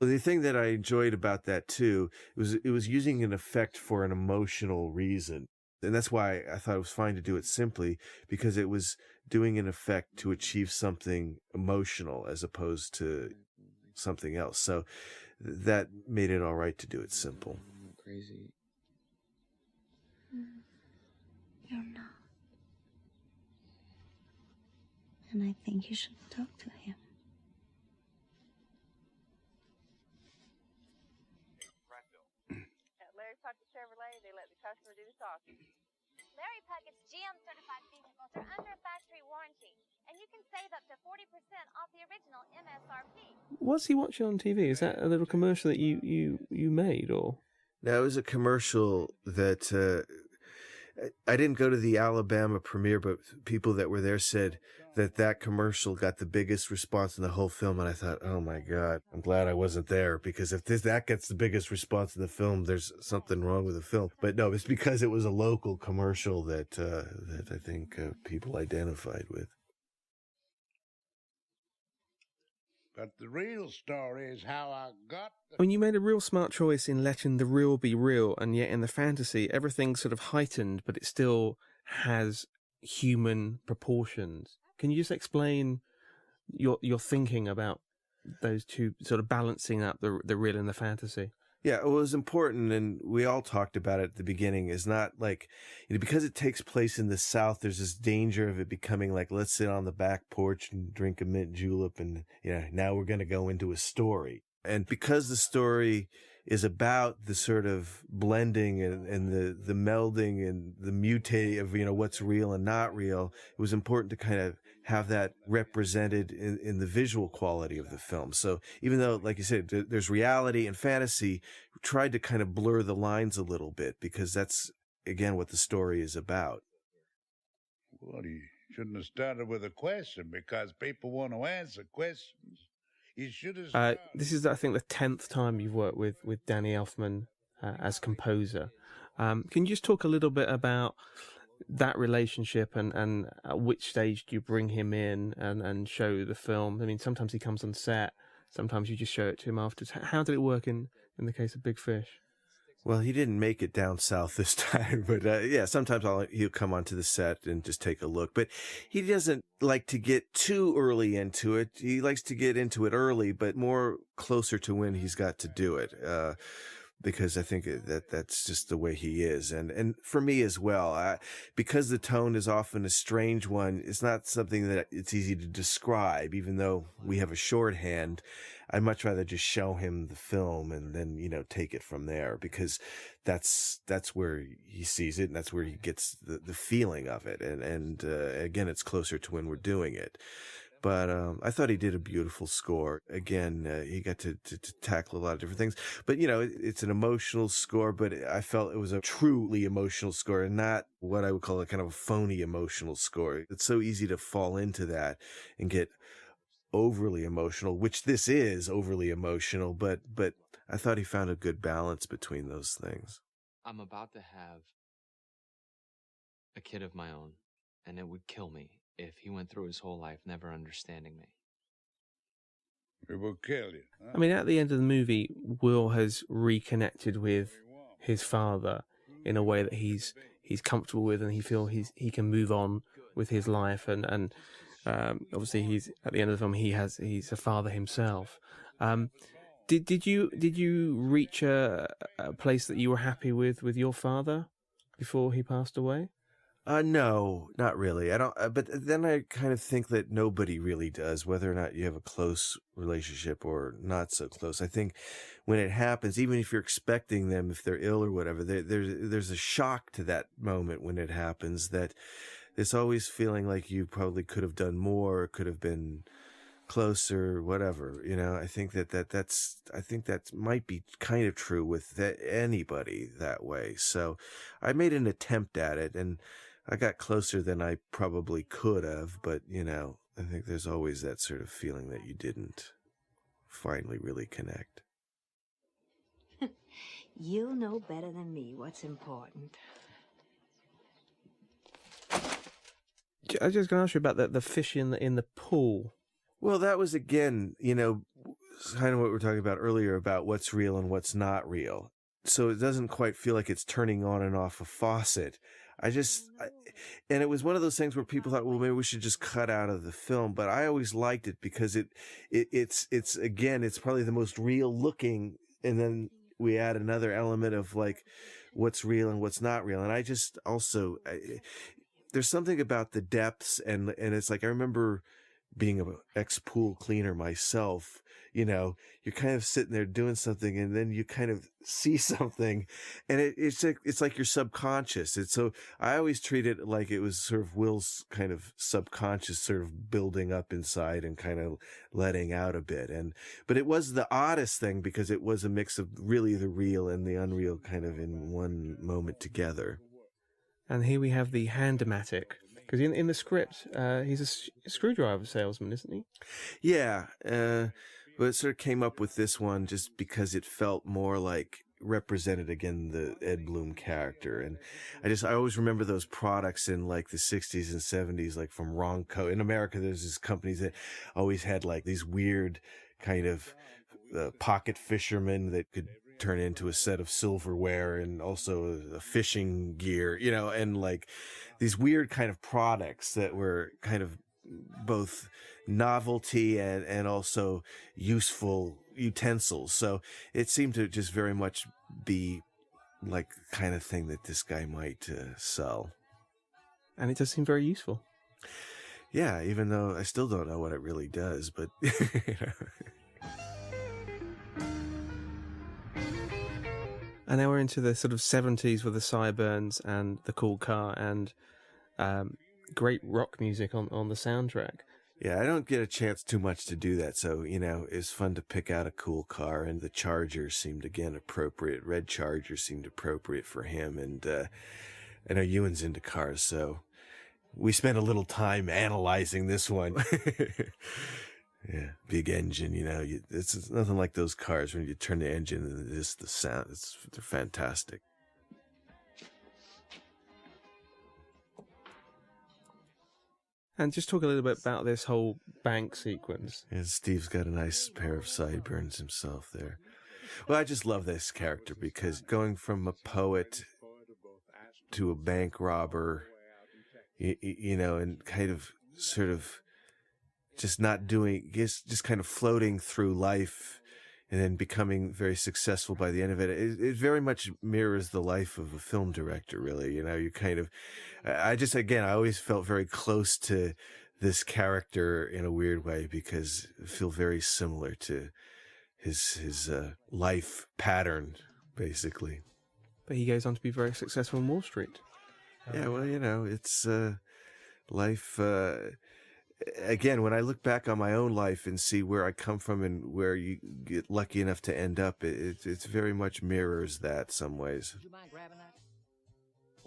The thing that I enjoyed about that too was it was using an effect for an emotional reason. And that's why I thought it was fine to do it simply because it was doing an effect to achieve something emotional as opposed to something else. So that made it all right to do it simple. Crazy. Mm. You're not. And I think you should talk to him. At Larry Puckett's Chevrolet, they let the customer do the talking. Larry Puckett's GM certified vehicles are under factory warranty, and you can save up to 40% off the original MSRP. What's he watching on TV? Is that a little commercial that you you you made, or? No, it was a commercial that uh, I didn't go to the Alabama premiere, but people that were there said that that commercial got the biggest response in the whole film. And I thought, oh my God, I'm glad I wasn't there because if this, that gets the biggest response in the film, there's something wrong with the film. But no, it's because it was a local commercial that, uh, that I think uh, people identified with. But the real story is how I got I mean, you made a real smart choice in letting the real be real, and yet in the fantasy, everything's sort of heightened, but it still has human proportions. Can you just explain your your thinking about those two sort of balancing up the the real and the fantasy? Yeah, it was important, and we all talked about it at the beginning. Is not like you know, because it takes place in the South. There's this danger of it becoming like let's sit on the back porch and drink a mint julep, and you know now we're going to go into a story. And because the story is about the sort of blending and, and the, the melding and the mutate of, you know, what's real and not real, it was important to kind of have that represented in, in the visual quality of the film. So even though, like you said, there's reality and fantasy, we tried to kind of blur the lines a little bit because that's, again, what the story is about. Well, you shouldn't have started with a question because people want to answer questions. You should have. Uh, this is, I think, the tenth time you've worked with with Danny Elfman uh, as composer. Um, can you just talk a little bit about that relationship and and at which stage do you bring him in and and show the film? I mean, sometimes he comes on set, sometimes you just show it to him afterwards. How did it work in in the case of Big Fish? Well, he didn't make it down south this [LAUGHS] time, but uh, yeah, sometimes I'll, he'll come onto the set and just take a look. But he doesn't like to get too early into it. He likes to get into it early, but more closer to when he's got to do it. Uh, because I think that that's just the way he is. And, and for me as well, I, because the tone is often a strange one, it's not something that it's easy to describe, even though we have a shorthand. I'd much rather just show him the film and then, you know, take it from there because that's, that's where he sees it and that's where he gets the, the feeling of it. And, and, uh, again, it's closer to when we're doing it but um, I thought he did a beautiful score. Again, uh, he got to, to, to, tackle a lot of different things. But you know, it, it's an emotional score, but I felt it was a truly emotional score and not what I would call a kind of a phony emotional score. It's so easy to fall into that and get overly emotional, which this is overly emotional. But but I thought he found a good balance between those things. I'm about to have a kid of my own, and it would kill me if he went through his whole life never understanding me. It will kill you. Huh? I mean, at the end of the movie, Will has reconnected with his father in a way that he's he's comfortable with, and he feels he's he can move on with his life, and and um, obviously he's at the end of the film he has he's a father himself. Um, did did you did you reach a, a place that you were happy with with your father before he passed away? Uh, no, not really. I don't, uh, but then I kind of think that nobody really does, whether or not you have a close relationship or not so close. I think when it happens, even if you're expecting them, if they're ill or whatever, there, there's, there's a shock to that moment when it happens that it's always feeling like you probably could have done more, could have been closer, whatever. You know, I think that, that that's, I think that might be kind of true with that, anybody that way. So I made an attempt at it and, I got closer than I probably could have, but you know, I think there's always that sort of feeling that you didn't finally really connect. [LAUGHS] You'll know better than me what's important. I was just going to ask you about the, the fish in the, in the pool. Well, that was again, you know, kind of what we were talking about earlier about what's real and what's not real. So it doesn't quite feel like it's turning on and off a faucet. I just, I, and it was one of those things where people thought, well, maybe we should just cut out of the film. But I always liked it because it, it it's, it's again, it's probably the most real looking. And then we add another element of like what's real and what's not real. And I just also, I, there's something about the depths and, and it's like, I remember being an ex pool cleaner myself you know, you're kind of sitting there doing something and then you kind of see [LAUGHS] something and it, it's like, it's like your subconscious. It's so I always treat it like it was sort of Will's kind of subconscious sort of building up inside and kind of letting out a bit. And, but it was the oddest thing because it was a mix of really the real and the unreal kind of in one moment together. And here we have the Handomatic. Because in, in the script, uh, he's a, a screwdriver salesman, isn't he? Yeah. Uh, but it sort of came up with this one just because it felt more like represented again the Ed Bloom character. And I just, I always remember those products in like the 60s and 70s, like from Ronco. In America, there's these companies that always had like these weird kind of uh, pocket fishermen that could turn into a set of silverware and also a fishing gear, you know, and like these weird kind of products that were kind of both novelty and, and also useful utensils. So it seemed to just very much be like kind of thing that this guy might uh, sell. And it does seem very useful. Yeah, even though I still don't know what it really does, but. you [LAUGHS] know. And now we're into the sort of 70s with the sideburns and the cool car and um, great rock music on, on the soundtrack. Yeah, I don't get a chance too much to do that. So, you know, it's fun to pick out a cool car and the Charger seemed again appropriate. Red Charger seemed appropriate for him. And, uh, I know Ewan's into cars. So we spent a little time analyzing this one. [LAUGHS] [LAUGHS] yeah. Big engine, you know, you, it's, it's, nothing like those cars when you turn the engine and just the sound. It's, they're fantastic. And just talk a little bit about this whole bank sequence. And Steve's got a nice pair of sideburns himself there. Well, I just love this character because going from a poet to a bank robber, you, you know, and kind of sort of just not doing, just, just kind of floating through life and then becoming very successful by the end of it. it. It very much mirrors the life of a film director, really. You know, you kind of, I just, again, I always felt very close to this character in a weird way because I feel very similar to his, his, uh, life pattern, basically. But he goes on to be very successful in Wall Street. Yeah, well, you know, it's, uh, life, uh, again, when I look back on my own life and see where I come from and where you get lucky enough to end up, it, it's very much mirrors that some ways.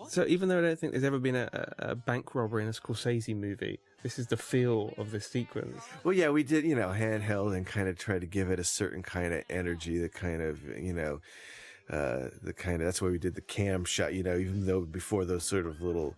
So even though I don't think there's ever been a, a bank robbery in a Scorsese movie, this is the feel of the sequence. Well, yeah, we did, you know, handheld and kind of tried to give it a certain kind of energy, the kind of, you know, uh, the kind of, that's why we did the cam shot, you know, even though before those sort of little,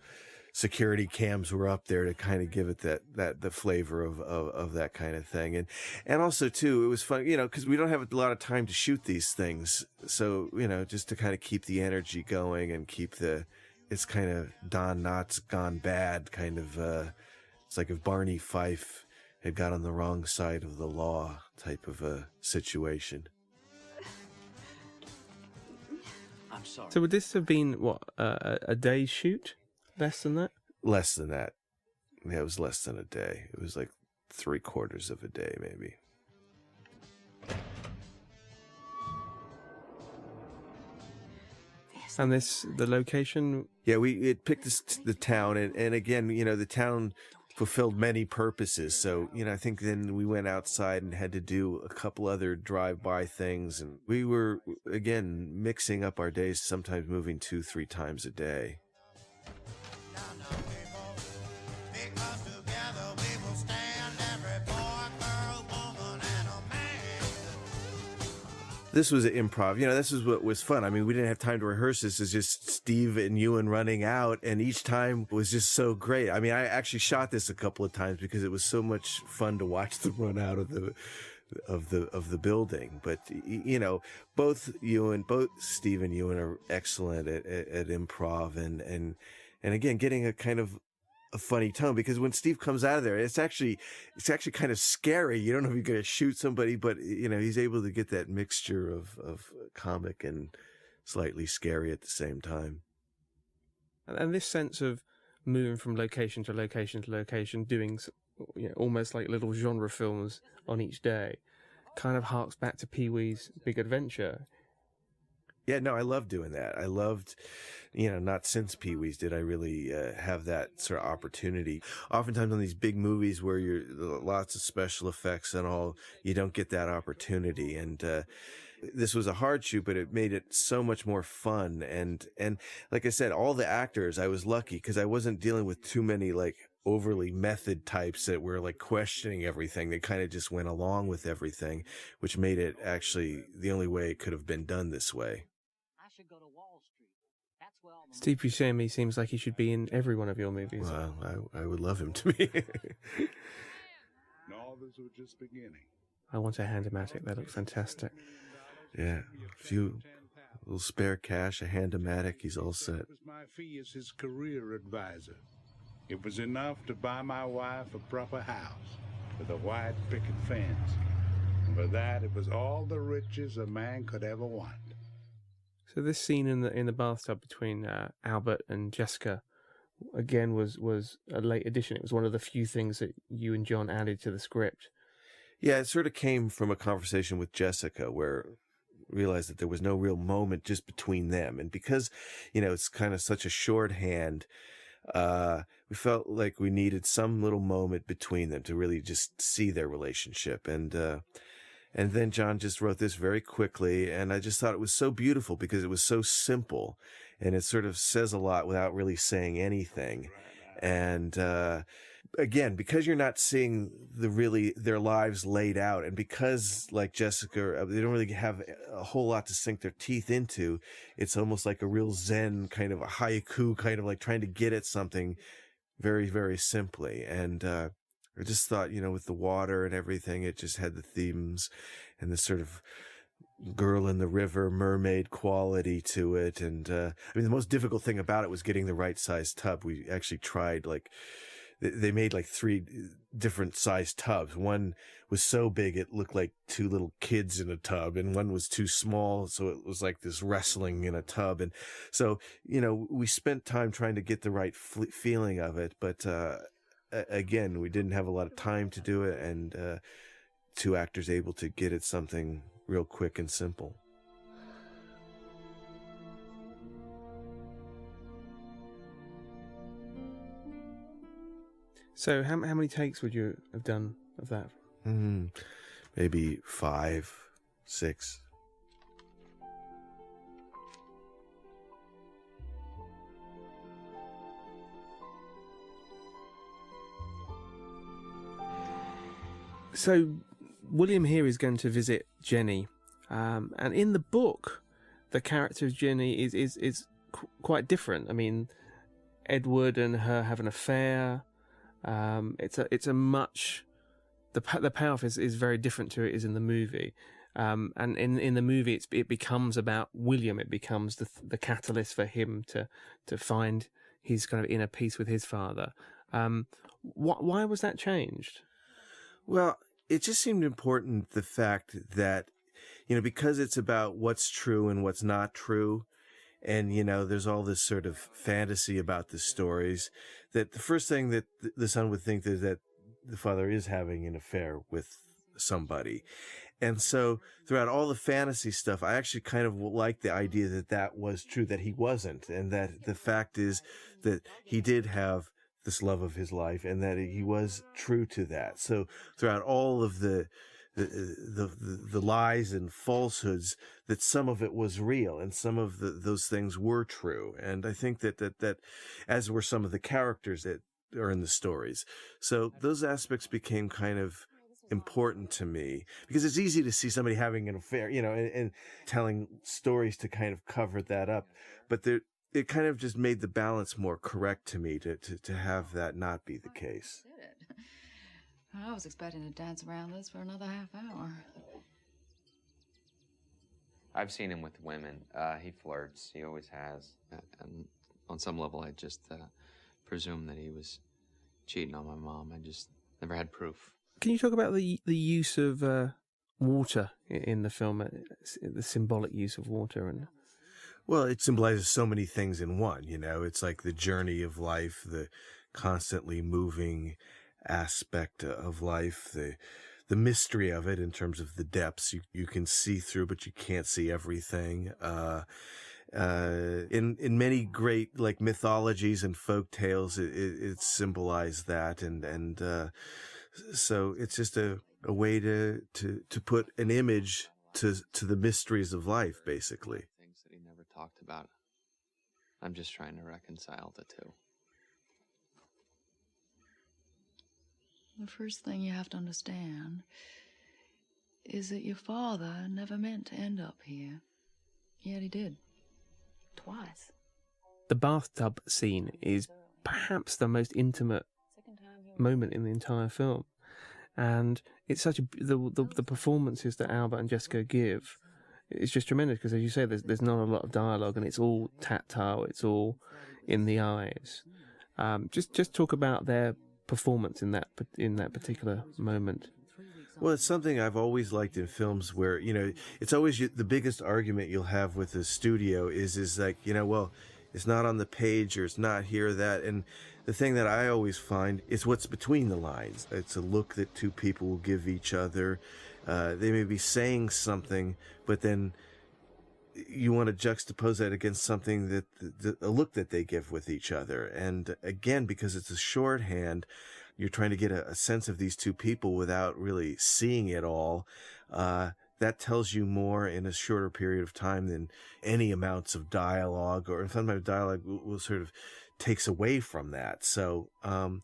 security cams were up there to kind of give it that that the flavor of, of of that kind of thing and and also too it was fun you know because we don't have a lot of time to shoot these things so you know just to kind of keep the energy going and keep the it's kind of Don Knotts gone bad kind of uh it's like if Barney Fife had got on the wrong side of the law type of a situation. [LAUGHS] I'm sorry. So would this have been what uh, a day's shoot? Less than that? Less than that. Yeah, it was less than a day. It was like three quarters of a day, maybe. And this, the location? Yeah, we it picked this, the town, and, and again, you know, the town fulfilled many purposes. So, you know, I think then we went outside and had to do a couple other drive-by things, and we were again mixing up our days, sometimes moving two, three times a day. This was an improv. You know, this is what was fun. I mean, we didn't have time to rehearse. This is just Steve and Ewan running out, and each time was just so great. I mean, I actually shot this a couple of times because it was so much fun to watch them run out of the of the of the building. But you know, both Ewan, both Steve and Ewan are excellent at, at, at improv, and and and again, getting a kind of a funny tone because when Steve comes out of there, it's actually it's actually kind of scary. You don't know if you're going to shoot somebody, but you know he's able to get that mixture of of comic and slightly scary at the same time. And this sense of moving from location to location to location, doing you know, almost like little genre films on each day, kind of harks back to Pee Wee's Big Adventure. Yeah, no, I love doing that. I loved, you know, not since Pee Wee's did I really uh, have that sort of opportunity. Oftentimes on these big movies where you're lots of special effects and all, you don't get that opportunity. And, uh, this was a hard shoot, but it made it so much more fun. And, and like I said, all the actors, I was lucky because I wasn't dealing with too many like overly method types that were like questioning everything. They kind of just went along with everything, which made it actually the only way it could have been done this way. Steve Buscemi seems like he should be in every one of your movies. Well, I, I would love him to be. no, this was just beginning. I want a Handomatic. That looks fantastic. Yeah, a few little spare cash, a Handomatic. He's all set. my fee as his career advisor. It was enough to buy my wife a proper house with a wide picket fence. And for that, it was all the riches a man could ever want. So this scene in the in the bathtub between uh, Albert and Jessica, again was was a late addition. It was one of the few things that you and John added to the script. Yeah, it sort of came from a conversation with Jessica where realized that there was no real moment just between them, and because you know it's kind of such a shorthand. Uh, we felt like we needed some little moment between them to really just see their relationship. And, uh, and then John just wrote this very quickly. And I just thought it was so beautiful because it was so simple and it sort of says a lot without really saying anything. And, uh, again, because you're not seeing the really their lives laid out, and because like Jessica, uh, they don't really have a whole lot to sink their teeth into. It's almost like a real Zen kind of a haiku, kind of like trying to get at something very, very simply. And uh, I just thought, you know, with the water and everything, it just had the themes and the sort of girl in the river mermaid quality to it and uh, i mean the most difficult thing about it was getting the right size tub we actually tried like they, made like three different sized tubs. One was so big it looked like two little kids in a tub, and one was too small, so it was like this wrestling in a tub. And so, you know, we spent time trying to get the right f- feeling of it, but uh, again, we didn't have a lot of time to do it, and uh, two actors able to get at something real quick and simple. So, how how many takes would you have done of that? Mm, maybe five, six. So, William here is going to visit Jenny, um, and in the book, the character of Jenny is is is qu- quite different. I mean, Edward and her have an affair. Um, it's a it's a much the the payoff is, is very different to it is in the movie. Um, and in in the movie, it's, it becomes about William. It becomes the the catalyst for him to to find his kind of inner peace with his father. Um, wh- why was that changed? Well, it just seemed important the fact that you know because it's about what's true and what's not true and you know there's all this sort of fantasy about the stories that the first thing that the son would think is that the father is having an affair with somebody. And so throughout all the fantasy stuff i actually kind of like the idea that that was true that he wasn't and that the fact is that he did have this love of his life and that he was true to that so throughout all of the the, the, the lies and falsehoods that some of it was real and some of the, those things were true. And I think that, that, that as were some of the characters that are in the stories. So those aspects became kind of important to me because it's easy to see somebody having an affair, you know, and, and telling stories to kind of cover that up. But there, it kind of just made the balance more correct to me to, to, to have that not be the case. [LAUGHS] I was expecting to dance around this for another half hour. I've seen him with women. Uh, he flirts. He always has. And on some level, I just uh, presume that he was cheating on my mom. I just never had proof. Can you talk about the the use of uh, water in the film, uh, the symbolic use of water and? Well, it symbolizes so many things in one. You know, it's like the journey of life, the constantly moving aspect of life, the the mystery of it in terms of the depths you, you can see through, but you can't see everything. Uh, uh, in in many great like mythologies and folk tales, it, it, it symbolized that, and and uh, so it's just a, a way to, to to put an image to to the mysteries of life, basically. Things that he never talked about. I'm just trying to reconcile the two. The first thing you have to understand is that your father never meant to end up here. Yet he did. Twice. The bathtub scene is perhaps the most intimate moment in the entire film. And it's such a the the, the performances that Albert and Jessica give it's just tremendous because as you say there's there's not a lot of dialogue and it's all tactile it's all in the eyes um, just just talk about their performance in that in that particular moment. Well, it's something I've always liked in films where you know it's always the biggest argument you'll have with the studio is is like you know well it's not on the page or it's not here or that and the thing that I always find is what's between the lines. It's a look that two people will give each other. Uh, they may be saying something, but then you want to juxtapose that against something that the, a look that they give with each other. And again, because it's a shorthand, you're trying to get a, a sense of these two people without really seeing it all. Uh, that tells you more in a shorter period of time than any amounts of dialogue or sometimes dialogue will, will sort of takes away from that. So, um,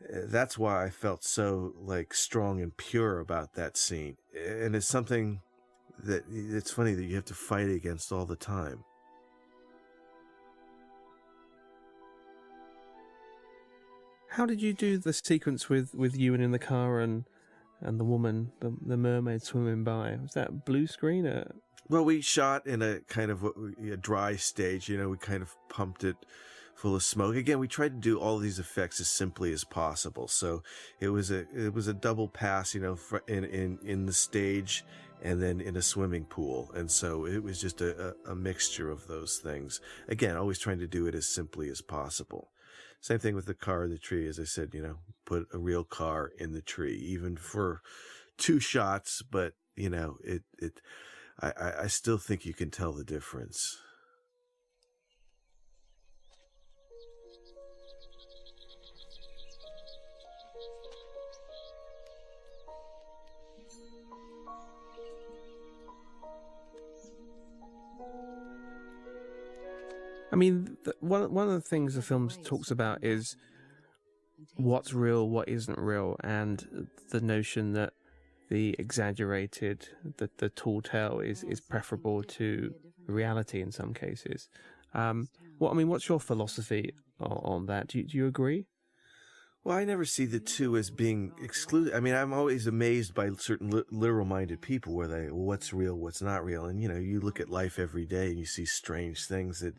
that's why I felt so like strong and pure about that scene. And it's something that it's funny that you have to fight against all the time. How did you do the sequence with with Ewan in the car and and the woman, the the mermaid swimming by? Was that blue screen or? Well, we shot in a kind of a, a dry stage. You know, we kind of pumped it full of smoke. Again, we tried to do all these effects as simply as possible. So it was a it was a double pass, you know, in in in the stage and then in a swimming pool. And so it was just a, a, a mixture of those things. Again, always trying to do it as simply as possible. Same thing with the car in the tree. As I said, you know, put a real car in the tree, even for two shots, but you know, it, it, I, I still think you can tell the difference. I mean, one one of the things the film talks about is what's real, what isn't real, and the notion that the exaggerated, the the tall tale is is preferable to reality in some cases. Um, what I mean, what's your philosophy on, on that? Do you, do you agree? Well, I never see the two as being excluded. I mean, I'm always amazed by certain li- literal-minded people where they, well, what's real, what's not real, and you know, you look at life every day and you see strange things that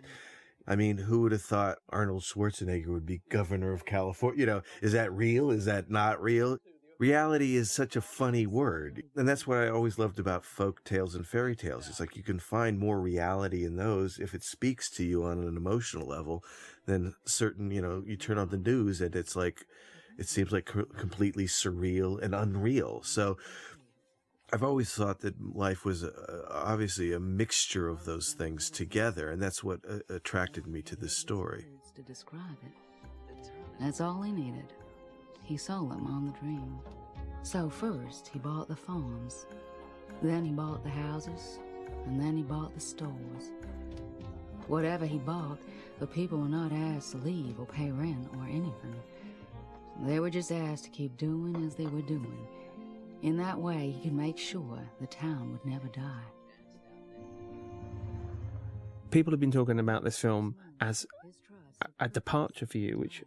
I mean, who would have thought Arnold Schwarzenegger would be governor of California? You know, is that real? Is that not real? Reality is such a funny word. And that's what I always loved about folk tales and fairy tales. It's like you can find more reality in those if it speaks to you on an emotional level than certain, you know, you turn on the news and it's like, it seems like completely surreal and unreal. So I've always thought that life was uh, obviously a mixture of those things together, and that's what uh, attracted me to this story. To describe it. That's all he needed. He sold them on the dream. So first he bought the farms, then he bought the houses, and then he bought the stores. Whatever he bought, the people were not asked to leave or pay rent or anything. They were just asked to keep doing as they were doing in that way, he could make sure the town would never die. People have been talking about this film as a, departure for you, which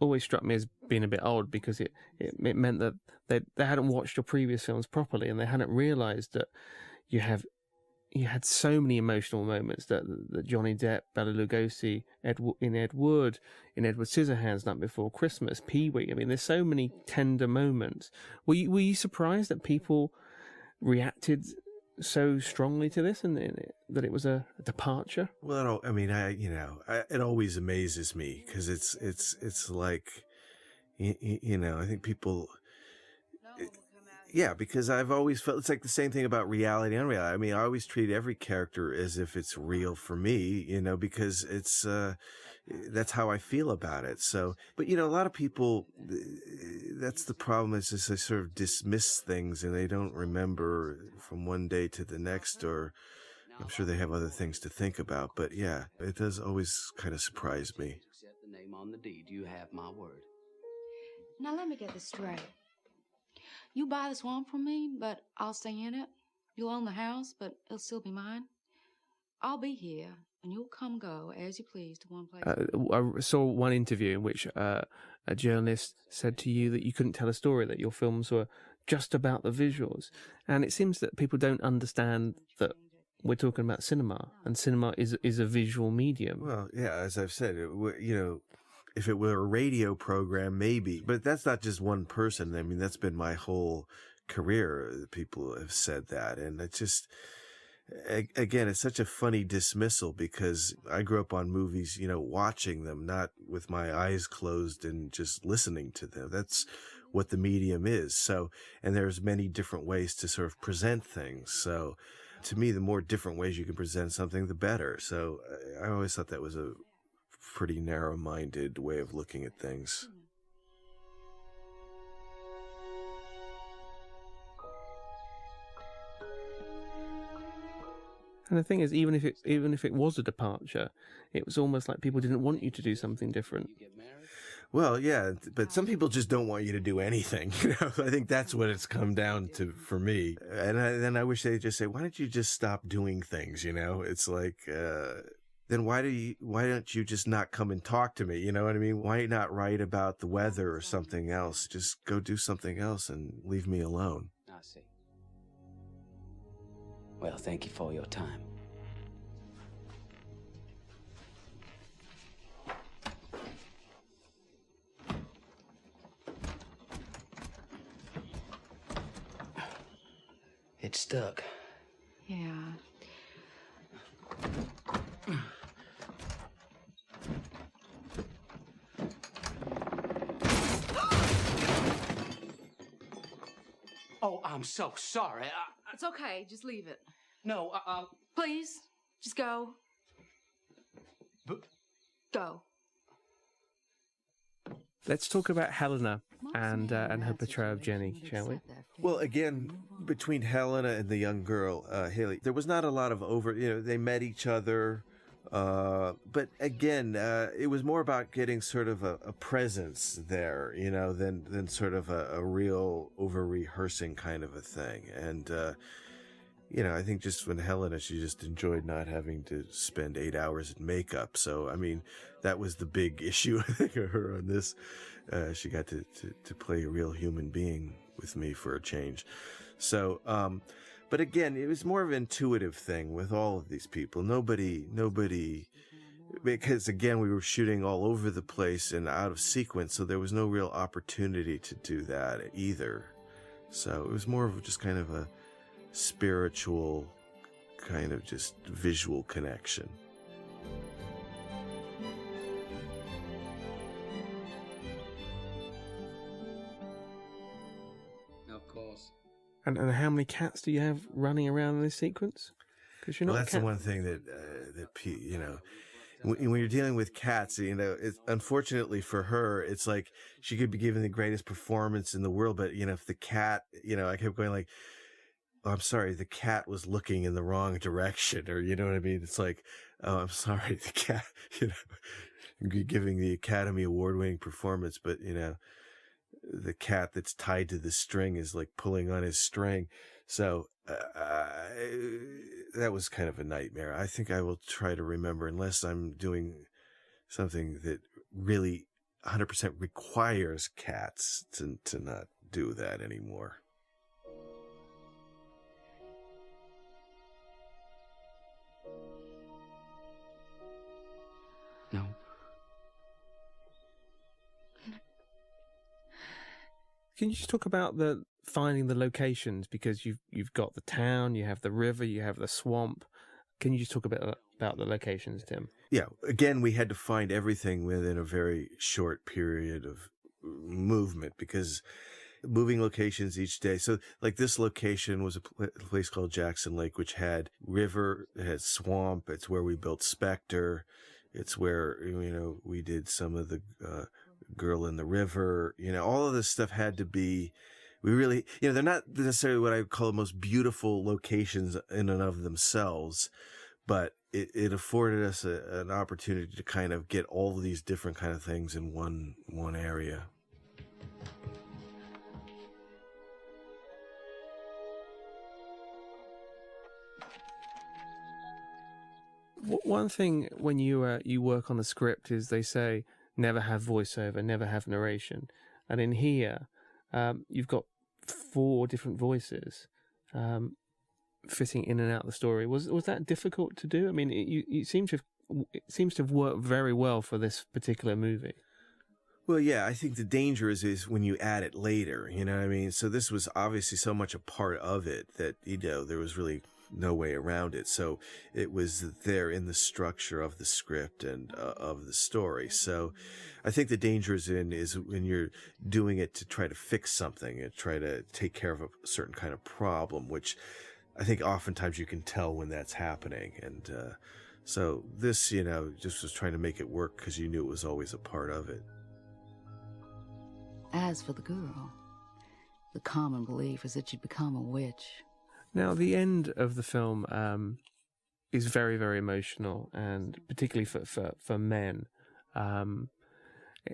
always struck me as being a bit odd because it, it, it meant that they, they hadn't watched your previous films properly and they hadn't realized that you have you had so many emotional moments that, that Johnny Depp, Bela Lugosi, Ed, in Ed Wood, in Edward Scissorhands, Night Before Christmas, Pee Wee. I mean, there's so many tender moments. Were you, were you surprised that people reacted so strongly to this and, that it was a, departure? Well, I mean, I you know, I, it always amazes me because it's it's it's like, you, you know, I think people yeah, because I've always felt it's like the same thing about reality and unreality. I mean, I always treat every character as if it's real uh-huh. for me, you know, because it's, uh, eh, that's how I feel about it. So, but you know, a lot of people, eh, that's the problem is just they sort of dismiss things and they don't remember from one day to the next, uh-huh. or I'm sure they have other things to think about. But yeah, it does always kind of surprise me. Accept the name on the deed. You have my word. Now let me get this straight. You buy the swamp from me, but I'll stay in it. You'll own the house, but it'll still be mine. I'll be here, and you'll come go as you please to one place. Uh, I saw one interview in which uh, a journalist said to you that you couldn't tell a story, that your films were just about the visuals. And it seems that people don't understand that we're talking about cinema, and cinema is is a visual medium. Well, yeah, as I've said, you know, if it were a radio program, maybe, mm-hmm. but that's not just one person. I mean, that's been my whole career. Uh, people have said that. And it's just, again, it's such a funny dismissal because I grew up on movies, you know, watching them, not with my eyes closed and just listening to them. That's what the medium is. So, and there's many different ways to sort of present things. So, to me, the more different ways you can present something, the better. So, I always thought that was a pretty narrow minded way of looking at things. And the thing is, even if it even if it was a departure, it was almost like people didn't want you to do something different. Well, yeah, but some people just don't want you to do anything. [LAUGHS] You know, I think that's what it's come down to for me. And I, then I wish they'd just say, "Why don't you just stop doing things?" You know, it's like uh, then why do you why don't you just not come and talk to me? You know what i mean? Why not write about the weather or mm-hmm. something else? Just go do something else and leave me alone. I see. Well thank you for your time. It stuck. Yeah. I'm so sorry. I, It's okay. Just leave it. no, I, I, Please, just go. Go. Let's talk about Helena and uh, and her portrayal of Jenny, shall we? Well, again, between Helena and the young girl, uh, Hailey, there was not a lot of over, you know, they met each other. Uh, but again, uh, it was more about getting sort of a, a presence there, you know, than, than sort of a, a real over rehearsing kind of a thing. And, uh, you know, I think just when Helena, she just enjoyed not having to spend eight hours in makeup. So, I mean, that was the big [LAUGHS] issue, I think, of her on this. Uh, she got to, to, to play a real human being with me for a change. So, um, but again, it was more of an intuitive thing with all of these people. Nobody, nobody, because again, we were shooting all over the place and out of sequence. So there was no real opportunity to do that either. So it was more of just kind of a spiritual kind of just visual connection. And and how many cats do you have running around in this sequence? Because you're not. well, that's the one thing that uh, that P, you know, when, when you're dealing with cats, you know, it's unfortunately for her, it's like she could be giving the greatest performance in the world, but you know, if the cat, you know, I kept going like, oh, I'm sorry, the cat was looking in the wrong direction, or you know what I mean? It's like, oh, I'm [LAUGHS] sorry, the cat, [LAUGHS] you know, giving the Academy Award winning performance, but you know, the cat that's tied to the string is like pulling on his string. So uh, that was kind of a nightmare. I think I will try to remember, unless I'm doing something that really 100% requires cats to, to not do that anymore. Can you just talk about the finding the locations because you've you've got the town, you have the river, you have the swamp. Can you just talk a bit about the locations, Tim? Yeah, again, we had to find everything within a very short period of movement because moving locations each day. So, like this location was a pl- place called Jackson Lake, which had river, it had swamp. It's where we built Spectre. It's where you know we did some of the uh, Girl in the River. You know, all of this stuff had to be. We really, you know, they're not necessarily what I would call the most beautiful locations in and of themselves, but it, it afforded us a, an opportunity to kind of get all of these different kind of things in one one area. One thing when you uh, you work on a script is they say never have voiceover, never have narration, and in here um, you've got four different voices um, fitting in and out the story. Was was that difficult to do? I mean, it, you you seem to have, it seems to have worked very well for this particular movie. Well, yeah, I think the danger is is when you add it later. You know what I mean? So this was obviously so much a part of it that you know there was really no way around it. So it was there in the structure of the script and uh, of the story. So I think the danger is in is when you're doing it to try to fix something and try to take care of a certain kind of problem, which I think oftentimes you can tell when that's happening. And uh, so this, you know, just was trying to make it work because you knew it was always a part of it. As for the girl, the common belief is that she'd become a witch. Now, the end of the film um, is very, very emotional, and particularly for for, for men, um,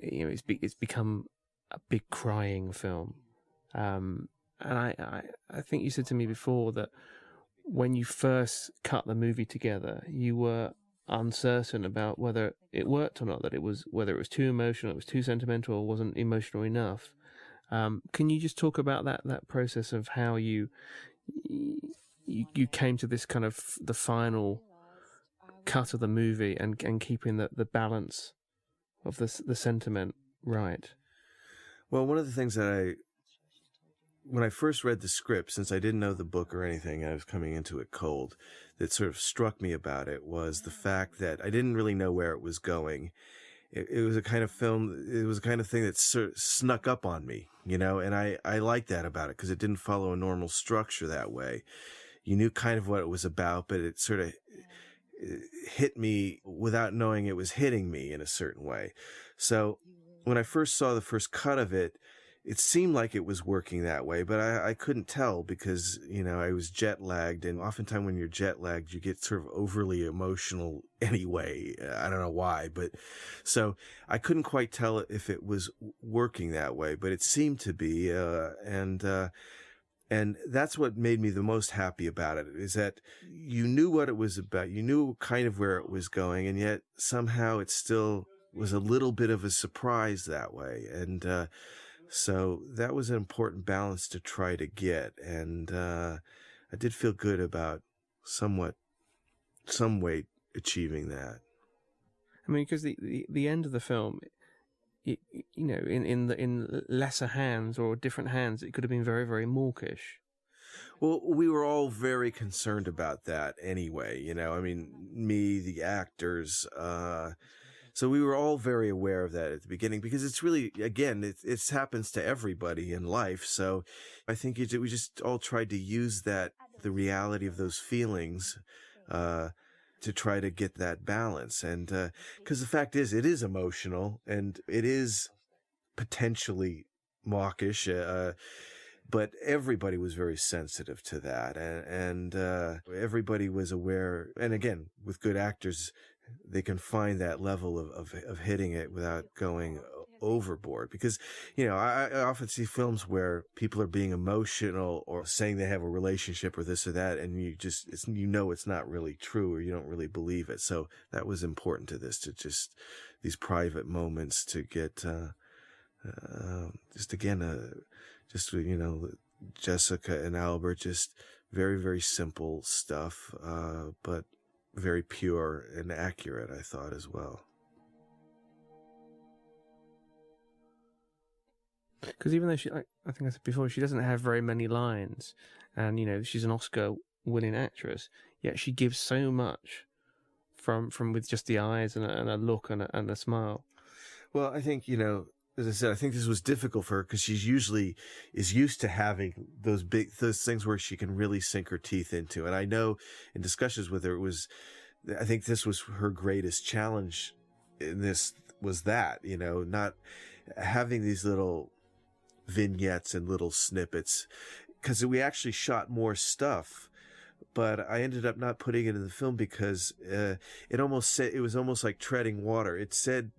you know, it's be, it's become a big crying film. Um, and I, I I think you said to me before that when you first cut the movie together, you were uncertain about whether it worked or not. That it was whether it was too emotional, it was too sentimental, or wasn't emotional enough. Um, can you just talk about that that process of how you you, you came to this kind of the final cut of the movie and and keeping the, the balance of the the sentiment right. Well, one of the things that I when I first read the script, since I didn't know the book or anything, I was coming into it cold, that sort of struck me about it was the fact that I didn't really know where it was going. It, it was a kind of film, it was a kind of thing that sort of snuck up on me, you know, and I, I liked that about it because it didn't follow a normal structure that way. You knew kind of what it was about, but it sort of eh, hit me without knowing it was hitting me in a certain way. So when I first saw the first cut of it, it seemed like it was working that way, but I, I couldn't tell because, you know, I was jet lagged. And oftentimes when you're jet lagged, you get sort of overly emotional [LAUGHS] anyway. I don't know why, but so I couldn't quite tell if it was working that way, but it seemed to be. Uh, and, uh, and that's what made me the most happy about it is that you knew what it was about. You knew kind of where it was going. And yet somehow it still was a little bit of a surprise that way. And, uh, so that was an important balance to try to get. And, uh, I did feel good about somewhat, some way achieving that. I mean, because the, the, the end of the film, it, you know, in, in the, in lesser hands or different hands, it could have been very, very mawkish. Well, we were all very concerned about that anyway. You know, I mean, me, the actors, uh, so we were all very aware of that at the beginning because it's really, again, it, it happens to everybody in life. So I think it, we just all tried to use that, the reality of those feelings, uh, to try to get that balance. And, uh, cause the fact is, it is emotional and it is potentially mawkish, uh, but everybody was very sensitive to that and, and uh, everybody was aware and again with good actors they can find that level of, of, of hitting it without going overboard because you know I, I, often see films where people are being emotional or saying they have a relationship or this or that and you just you know it's not really true or you don't really believe it. So that was important to this to just these private moments to get uh, uh just again uh, just you know Jessica and Albert just very very simple stuff uh, but very pure and accurate, I thought as well. Because even though she, like, I think I said before, she doesn't have very many lines, and you know she's an Oscar-winning actress, yet she gives so much from from with just the eyes and a, and a look and a, and a smile. Well, I think you know as I said, I think this was difficult for her because she's usually is used to having those big those things where she can really sink her teeth into. And I know in discussions with her, it was I think this was her greatest challenge in this was that you know not having these little vignettes and little snippets because we actually shot more stuff but I ended up not putting it in the film because uh, it almost said it was almost like treading water. It said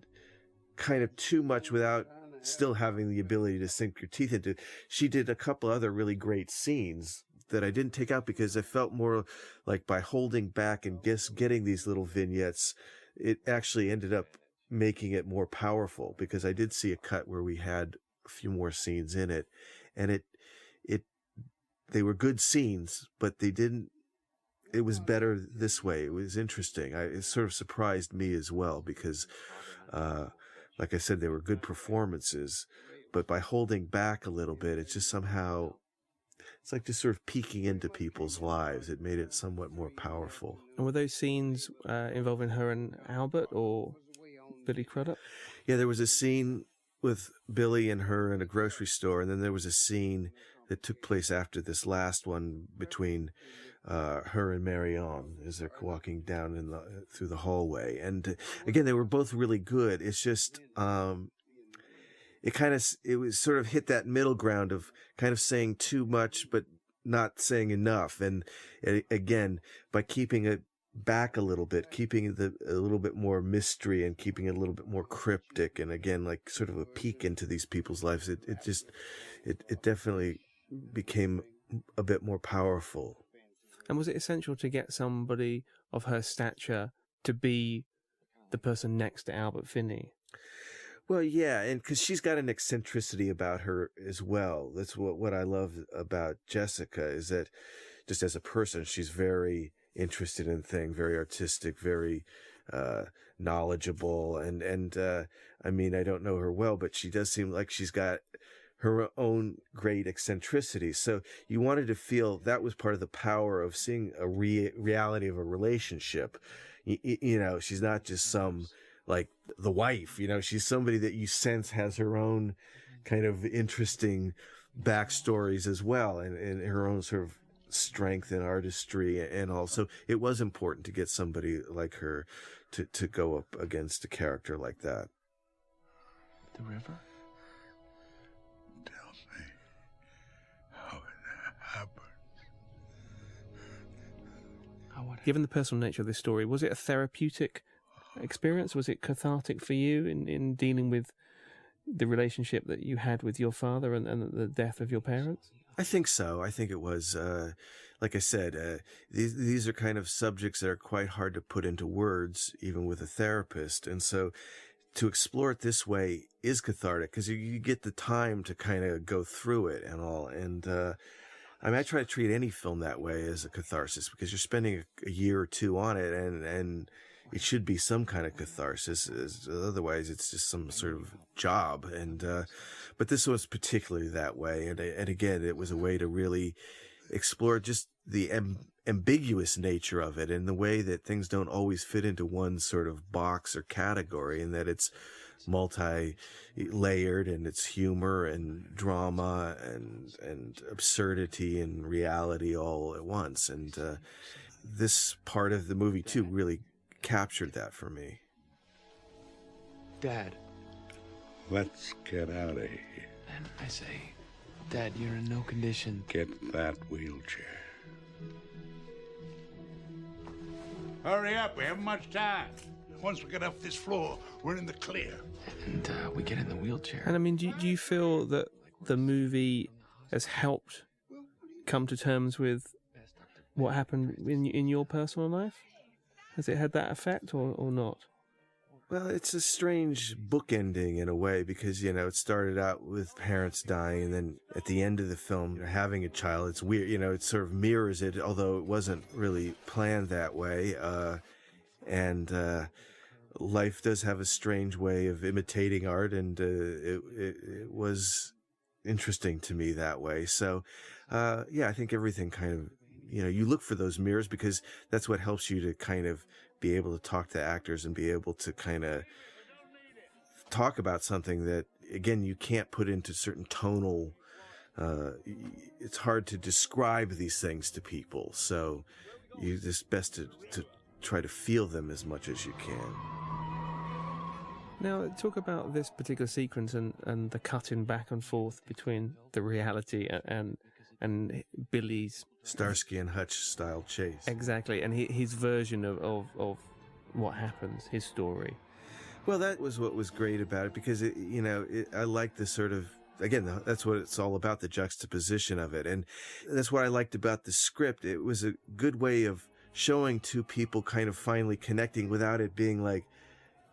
kind of too much without still having the ability to sink your teeth into. She did a couple other really great scenes that I didn't take out because I felt more like by holding back and just getting these little vignettes, it actually ended up making it more powerful because I did see a cut where we had a few more scenes in it and it, it, they were good scenes, but they didn't, it was better this way. It was interesting. I, it sort of surprised me as well because, uh, like I said, they were good performances, but by holding back a little bit, it just somehow, it's like just sort of peeking into people's lives. It made it somewhat more powerful. And were those scenes uh, involving her and Albert or Billy Crudup? Yeah, there was a scene with Billy and her in a grocery store, and then there was a scene that took place after this last one between uh, her and Marion as they're walking down in the through the hallway. And uh, again, they were both really good. It's just um, it kind of it was sort of hit that middle ground of kind of saying too much but not saying enough. And uh, again, by keeping it back a little bit, keeping the a little bit more mystery and keeping it a little bit more cryptic, and again, like sort of a peek into these people's lives. It it just it it definitely became a bit more powerful and was it essential to get somebody of her stature to be the person next to Albert Finney? Well, yeah, and because she's got an eccentricity about her as well. That's what what I love about Jessica is that just as a person, she's very interested in things, very artistic, very uh, knowledgeable, and and uh, I mean, I don't know her well, but she does seem like she's got her own great eccentricities. So you wanted to feel that was part of the power of seeing a re- reality of a relationship. You, you know, she's not just some like the wife, you know, she's somebody that you sense has her own kind of interesting backstories as well and, and her own sort of strength and artistry and also it was important to get somebody like her to, to go up against a character like that. The river? Given the personal nature of this story, was it a therapeutic experience? Was it cathartic for you in, in dealing with the relationship that you had with your father and, and the death of your parents? I think so. I think it was, uh, like I said, uh, these these are kind of subjects that are quite hard to put into words, even with a therapist. And so, to explore it this way is cathartic because you, you, get the time to kind of go through it and all. And uh, I mean, I try to treat any film that way as a catharsis because you're spending a, a year or two on it, and and it should be some kind of catharsis. Otherwise, it's just some sort of job. And uh, but this was particularly that way. And and again, it was a way to really explore just the am- ambiguous nature of it and the way that things don't always fit into one sort of box or category, and that it's multi-layered and it's humor and drama and and absurdity and reality all at once. And uh, this part of the movie too really captured that for me. Dad. Let's get out of here. And I say, Dad, you're in no condition. Get that wheelchair. Hurry up, we haven't much time. Once we get off this floor, we're in the clear. And uh, we get in the wheelchair. And I mean, do you, do you feel that the movie has helped come to terms with what happened in in your personal life? Has it had that effect or, or not? Well, it's a strange book ending in a way because, you know, it started out with parents dying and then at the end of the film, you know, having a child. It's weird, you know, it sort of mirrors it, although it wasn't really planned that way. Uh, and, uh, life does have a strange way of imitating art and, uh, it, it, it, was interesting to me that way. So, uh, yeah, I think everything kind of, you know, you look for those mirrors because that's what helps you to kind of be able to talk to actors and be able to kind of talk about something that again you can't put into certain tonal uh, it's hard to describe these things to people so you it's best to, to try to feel them as much as you can now talk about this particular sequence and, and the cutting back and forth between the reality and, and and Billy's Starsky and Hutch style chase. Exactly, and he, his version of, of, of what happens, his story. Well, that was what was great about it because it, you know, it, I like the sort of again, that's what it's all about, the juxtaposition of it. And that's what I liked about the script. It was a good way of showing two people kind of finally connecting without it being like,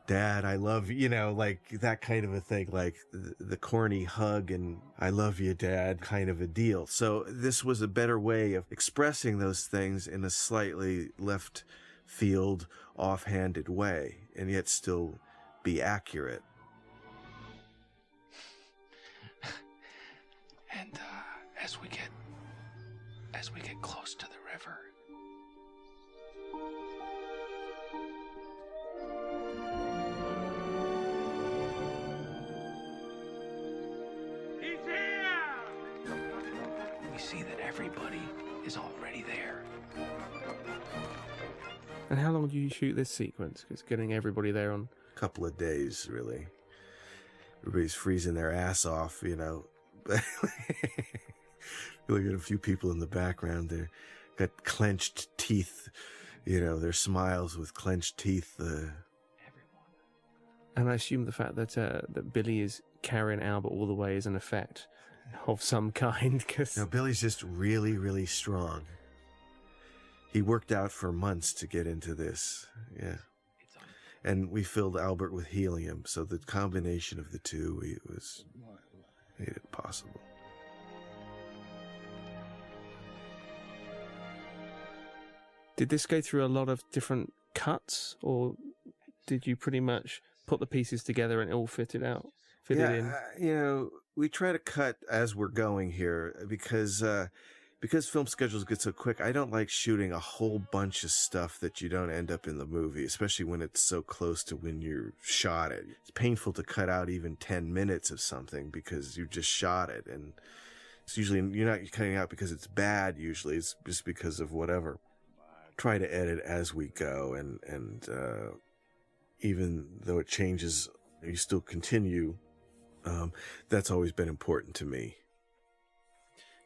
dad, I love you, know, like that kind of a thing, like the, the, corny hug and I love you, dad kind of a deal. So this was a better way of expressing those things in a slightly left field, offhanded way, and yet still be accurate. [LAUGHS] and uh, as we get as we get close to the river, we see that everybody is already there. And how long do you shoot this sequence? Because getting everybody there on a couple of days, really. Everybody's freezing their ass off, you know. [LAUGHS] Look at a few people in the background there, got clenched teeth, you know, their smiles with clenched teeth. Uh... And I assume the fact that uh, that Billy is carrying Albert all the way is an effect of some kind. Cause... No, Billy's just really, really strong. He worked out for months to get into this. Yeah. And we filled Albert with helium, so the combination of the two we, was made it possible. Did this go through a lot of different cuts, or did you pretty much put the pieces together and it all fitted out, fitted yeah, in? Uh, you know, we try to cut as we're going here because uh, because film schedules get so quick. I don't like shooting a whole bunch of stuff that you don't end up in the movie, especially when it's so close to when you shot it. It's painful to cut out even ten minutes of something because you just shot it, and it's usually you're not cutting out because it's bad. Usually, it's just because of whatever. Try to edit as we go, and and uh, even though it changes, you still continue um, that's always been important to me.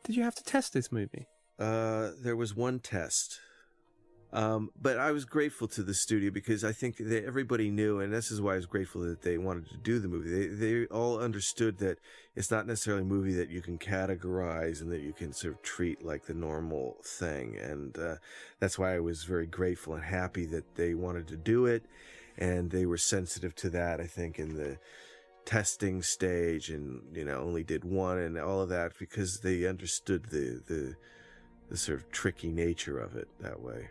Did you have to test this movie? Uh, there was one test. Um, but I was grateful to the studio because I think that everybody knew, and this is why I was grateful that they wanted to do the movie. They, they all understood that it's not necessarily a movie that you can categorize and that you can sort of treat like the normal thing. And, uh, that's why I was very grateful and happy that they wanted to do it. And they were sensitive to that, I think, in the, testing stage and you know only did one and all of that because they understood the the the sort of tricky nature of it that way.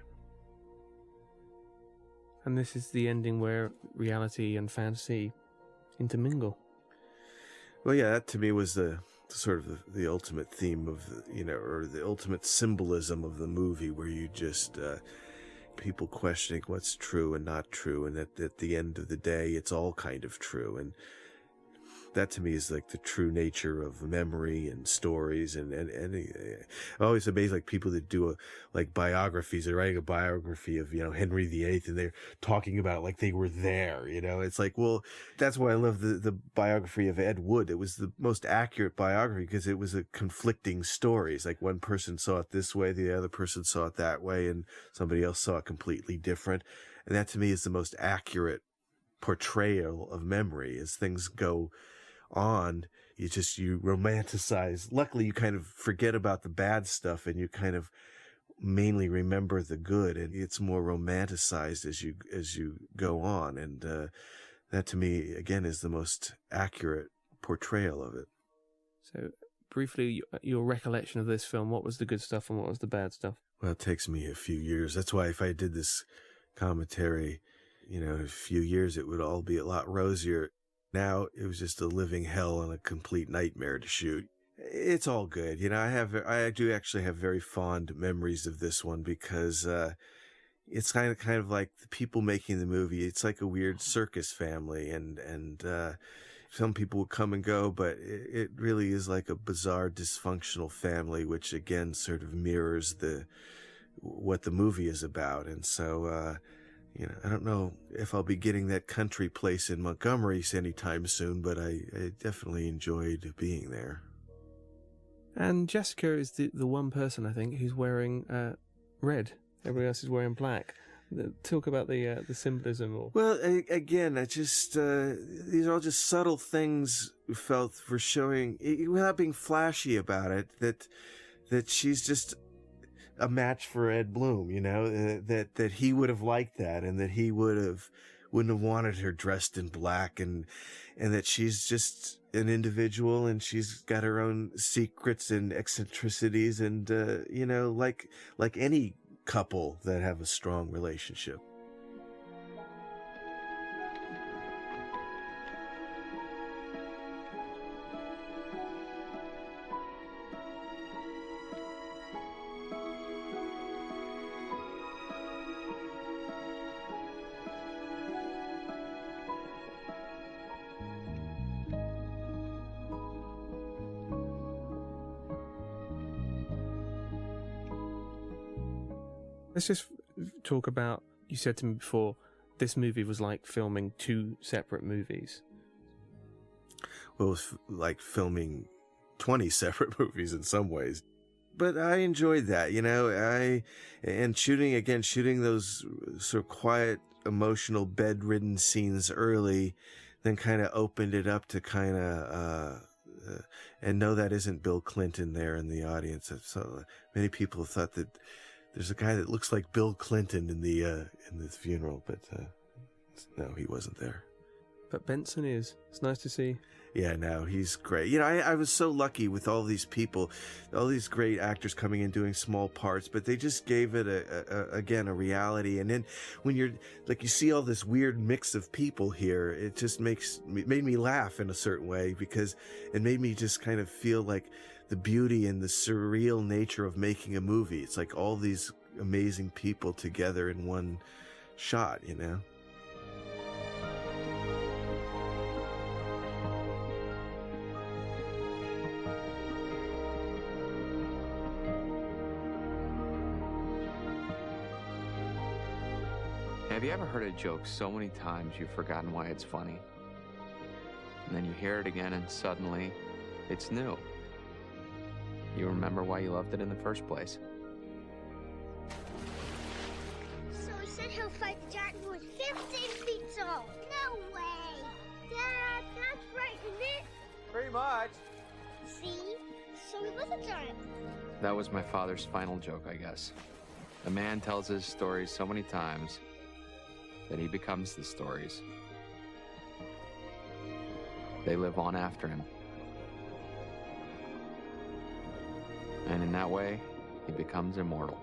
And this is the ending where reality and fantasy intermingle. Well yeah that to me was the sort of the, the ultimate theme of you know or the ultimate symbolism of the movie where you just uh people questioning what's true and not true and that at the end of the day it's all kind of true. And that to me is like the true nature of memory and stories and and, and eh, I always amazed like people that do a like biographies. They're writing a biography of you know Henry VIII and they're talking about like they were there you know? It's like well that's why I love the the biography of Ed Wood. It was the most accurate biography because it was a conflicting stories like one person saw it this way the other person saw it that way and somebody else saw it completely different. And that to me is the most accurate portrayal of memory as things go on, you just, you romanticize. Luckily, you kind of forget about the bad stuff and you kind of mainly remember the good and it's more romanticized as you, as you go on. And, uh, that to me, again, is the most accurate portrayal of it. So, briefly, your recollection of this film, what was the good stuff and what was the bad stuff? Well, it takes me a few years. That's why if I did this commentary, you know, a few years, it would all be a lot rosier. Now it was just a living hell and a complete nightmare to shoot. It's all good. You know, I have, I do actually have very fond memories of this one because, uh, it's kind of, kind of like the people making the movie. It's like a weird circus family and, and, uh, some people will come and go, but it, it really is like a bizarre dysfunctional family, which again sort of mirrors the, what the movie is about. And so, uh, you know, I don't know if I'll be getting that country place in Montgomery anytime soon, but I, I definitely enjoyed being there. And Jessica is the, the one person, I think, who's wearing uh, red. Everybody else is wearing black. Talk about the uh, the symbolism. Or... Well, again, I just uh, these are all just subtle things felt for showing, without being flashy about it, that that she's just a match for Ed Bloom, you know, uh, that, that he would have liked that and that he would have, wouldn't have wanted her dressed in black and, and that she's just an individual and she's got her own secrets and eccentricities and, uh, you know, like, like any couple that have a strong relationship. Let's just talk about. You said to me before, this movie was like filming two separate movies. Well, it was like filming 20 [LAUGHS] separate movies in some ways. But I enjoyed that, you know, I, and shooting again, shooting those sort of quiet, emotional, bedridden scenes early, then kind of opened it up to kind of, uh, uh, and no, that isn't Bill Clinton there in the audience. So many people thought that there's a guy that looks like Bill Clinton in the uh, in the funeral, but uh, no, he wasn't there. but Benson is. It's nice to see. Yeah, no, he's great. You know, I, I was so lucky with all these people, all these great actors coming in doing small parts, but they just gave it a, a, a again a reality. And then when you're like you see all this weird mix of people here, it just makes made me laugh in a certain way because it made me just kind of feel like the beauty and the surreal nature of making a movie. It's like all these amazing people together in one shot, you know. Have you ever heard a joke so many times you've forgotten why it's funny? And then you hear it again and suddenly it's new. You remember why you loved it in the first place. So he said he'll fight the giant who is 15 feet tall. No way. Dad, that's right, isn't it? Pretty much. See? So he was a giant. That was my father's final joke, I guess. A man tells his stories so many times that he becomes the stories. They live on after him. And in that way, he becomes immortal.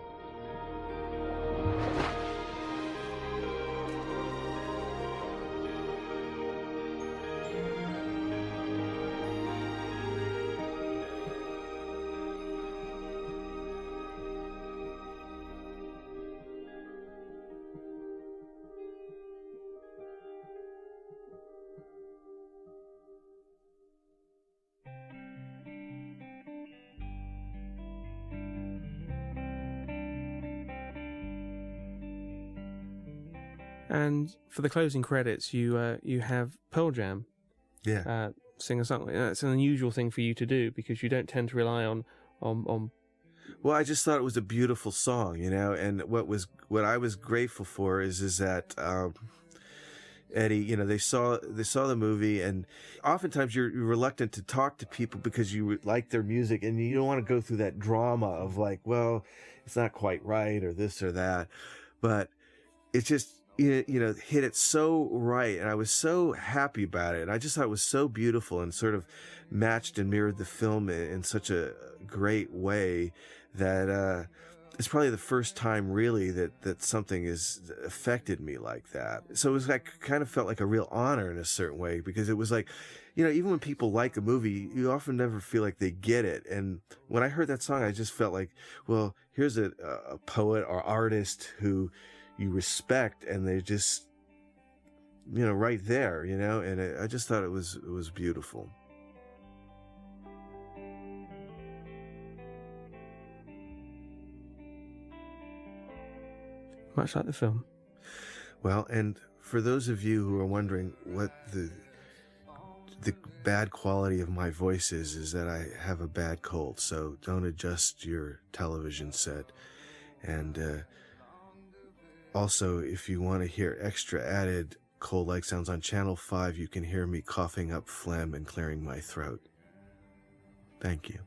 And for the closing credits, you uh, you have Pearl Jam. Yeah. Uh, sing a song. Uh, It's an unusual thing for you to do because you don't tend to rely on on on. Well, I just thought it was a beautiful song, you know, and what was what I was grateful for is is that um, Eddie, you know, they saw they saw the movie, and oftentimes you're, you're reluctant to talk to people because you like their music, and you don't want to go through that drama of like, well, it's not quite right or this or that, but it's just you know hit it so right, and I was so happy about it. And I just thought it was so beautiful and sort of matched and mirrored the film in, in such a great way that. uh it's probably the first time really that that something has affected me like that. So it was like kind of felt like a real honor in a certain way because it was like, you know, even when people like a movie, you often never feel like they get it. And when I heard that song, I just felt like, well, here's a, a poet or artist who you respect, and they're just, you know, right there, you know. And it, I just thought it was it was beautiful. Much like the film. Well, and for those of you who are wondering what the the bad quality of my voice is, is that I have a bad cold. So don't adjust your television set. And uh, also, if you want to hear extra added cold like sounds on Channel 5, you can hear me coughing up phlegm and clearing my throat. Thank you.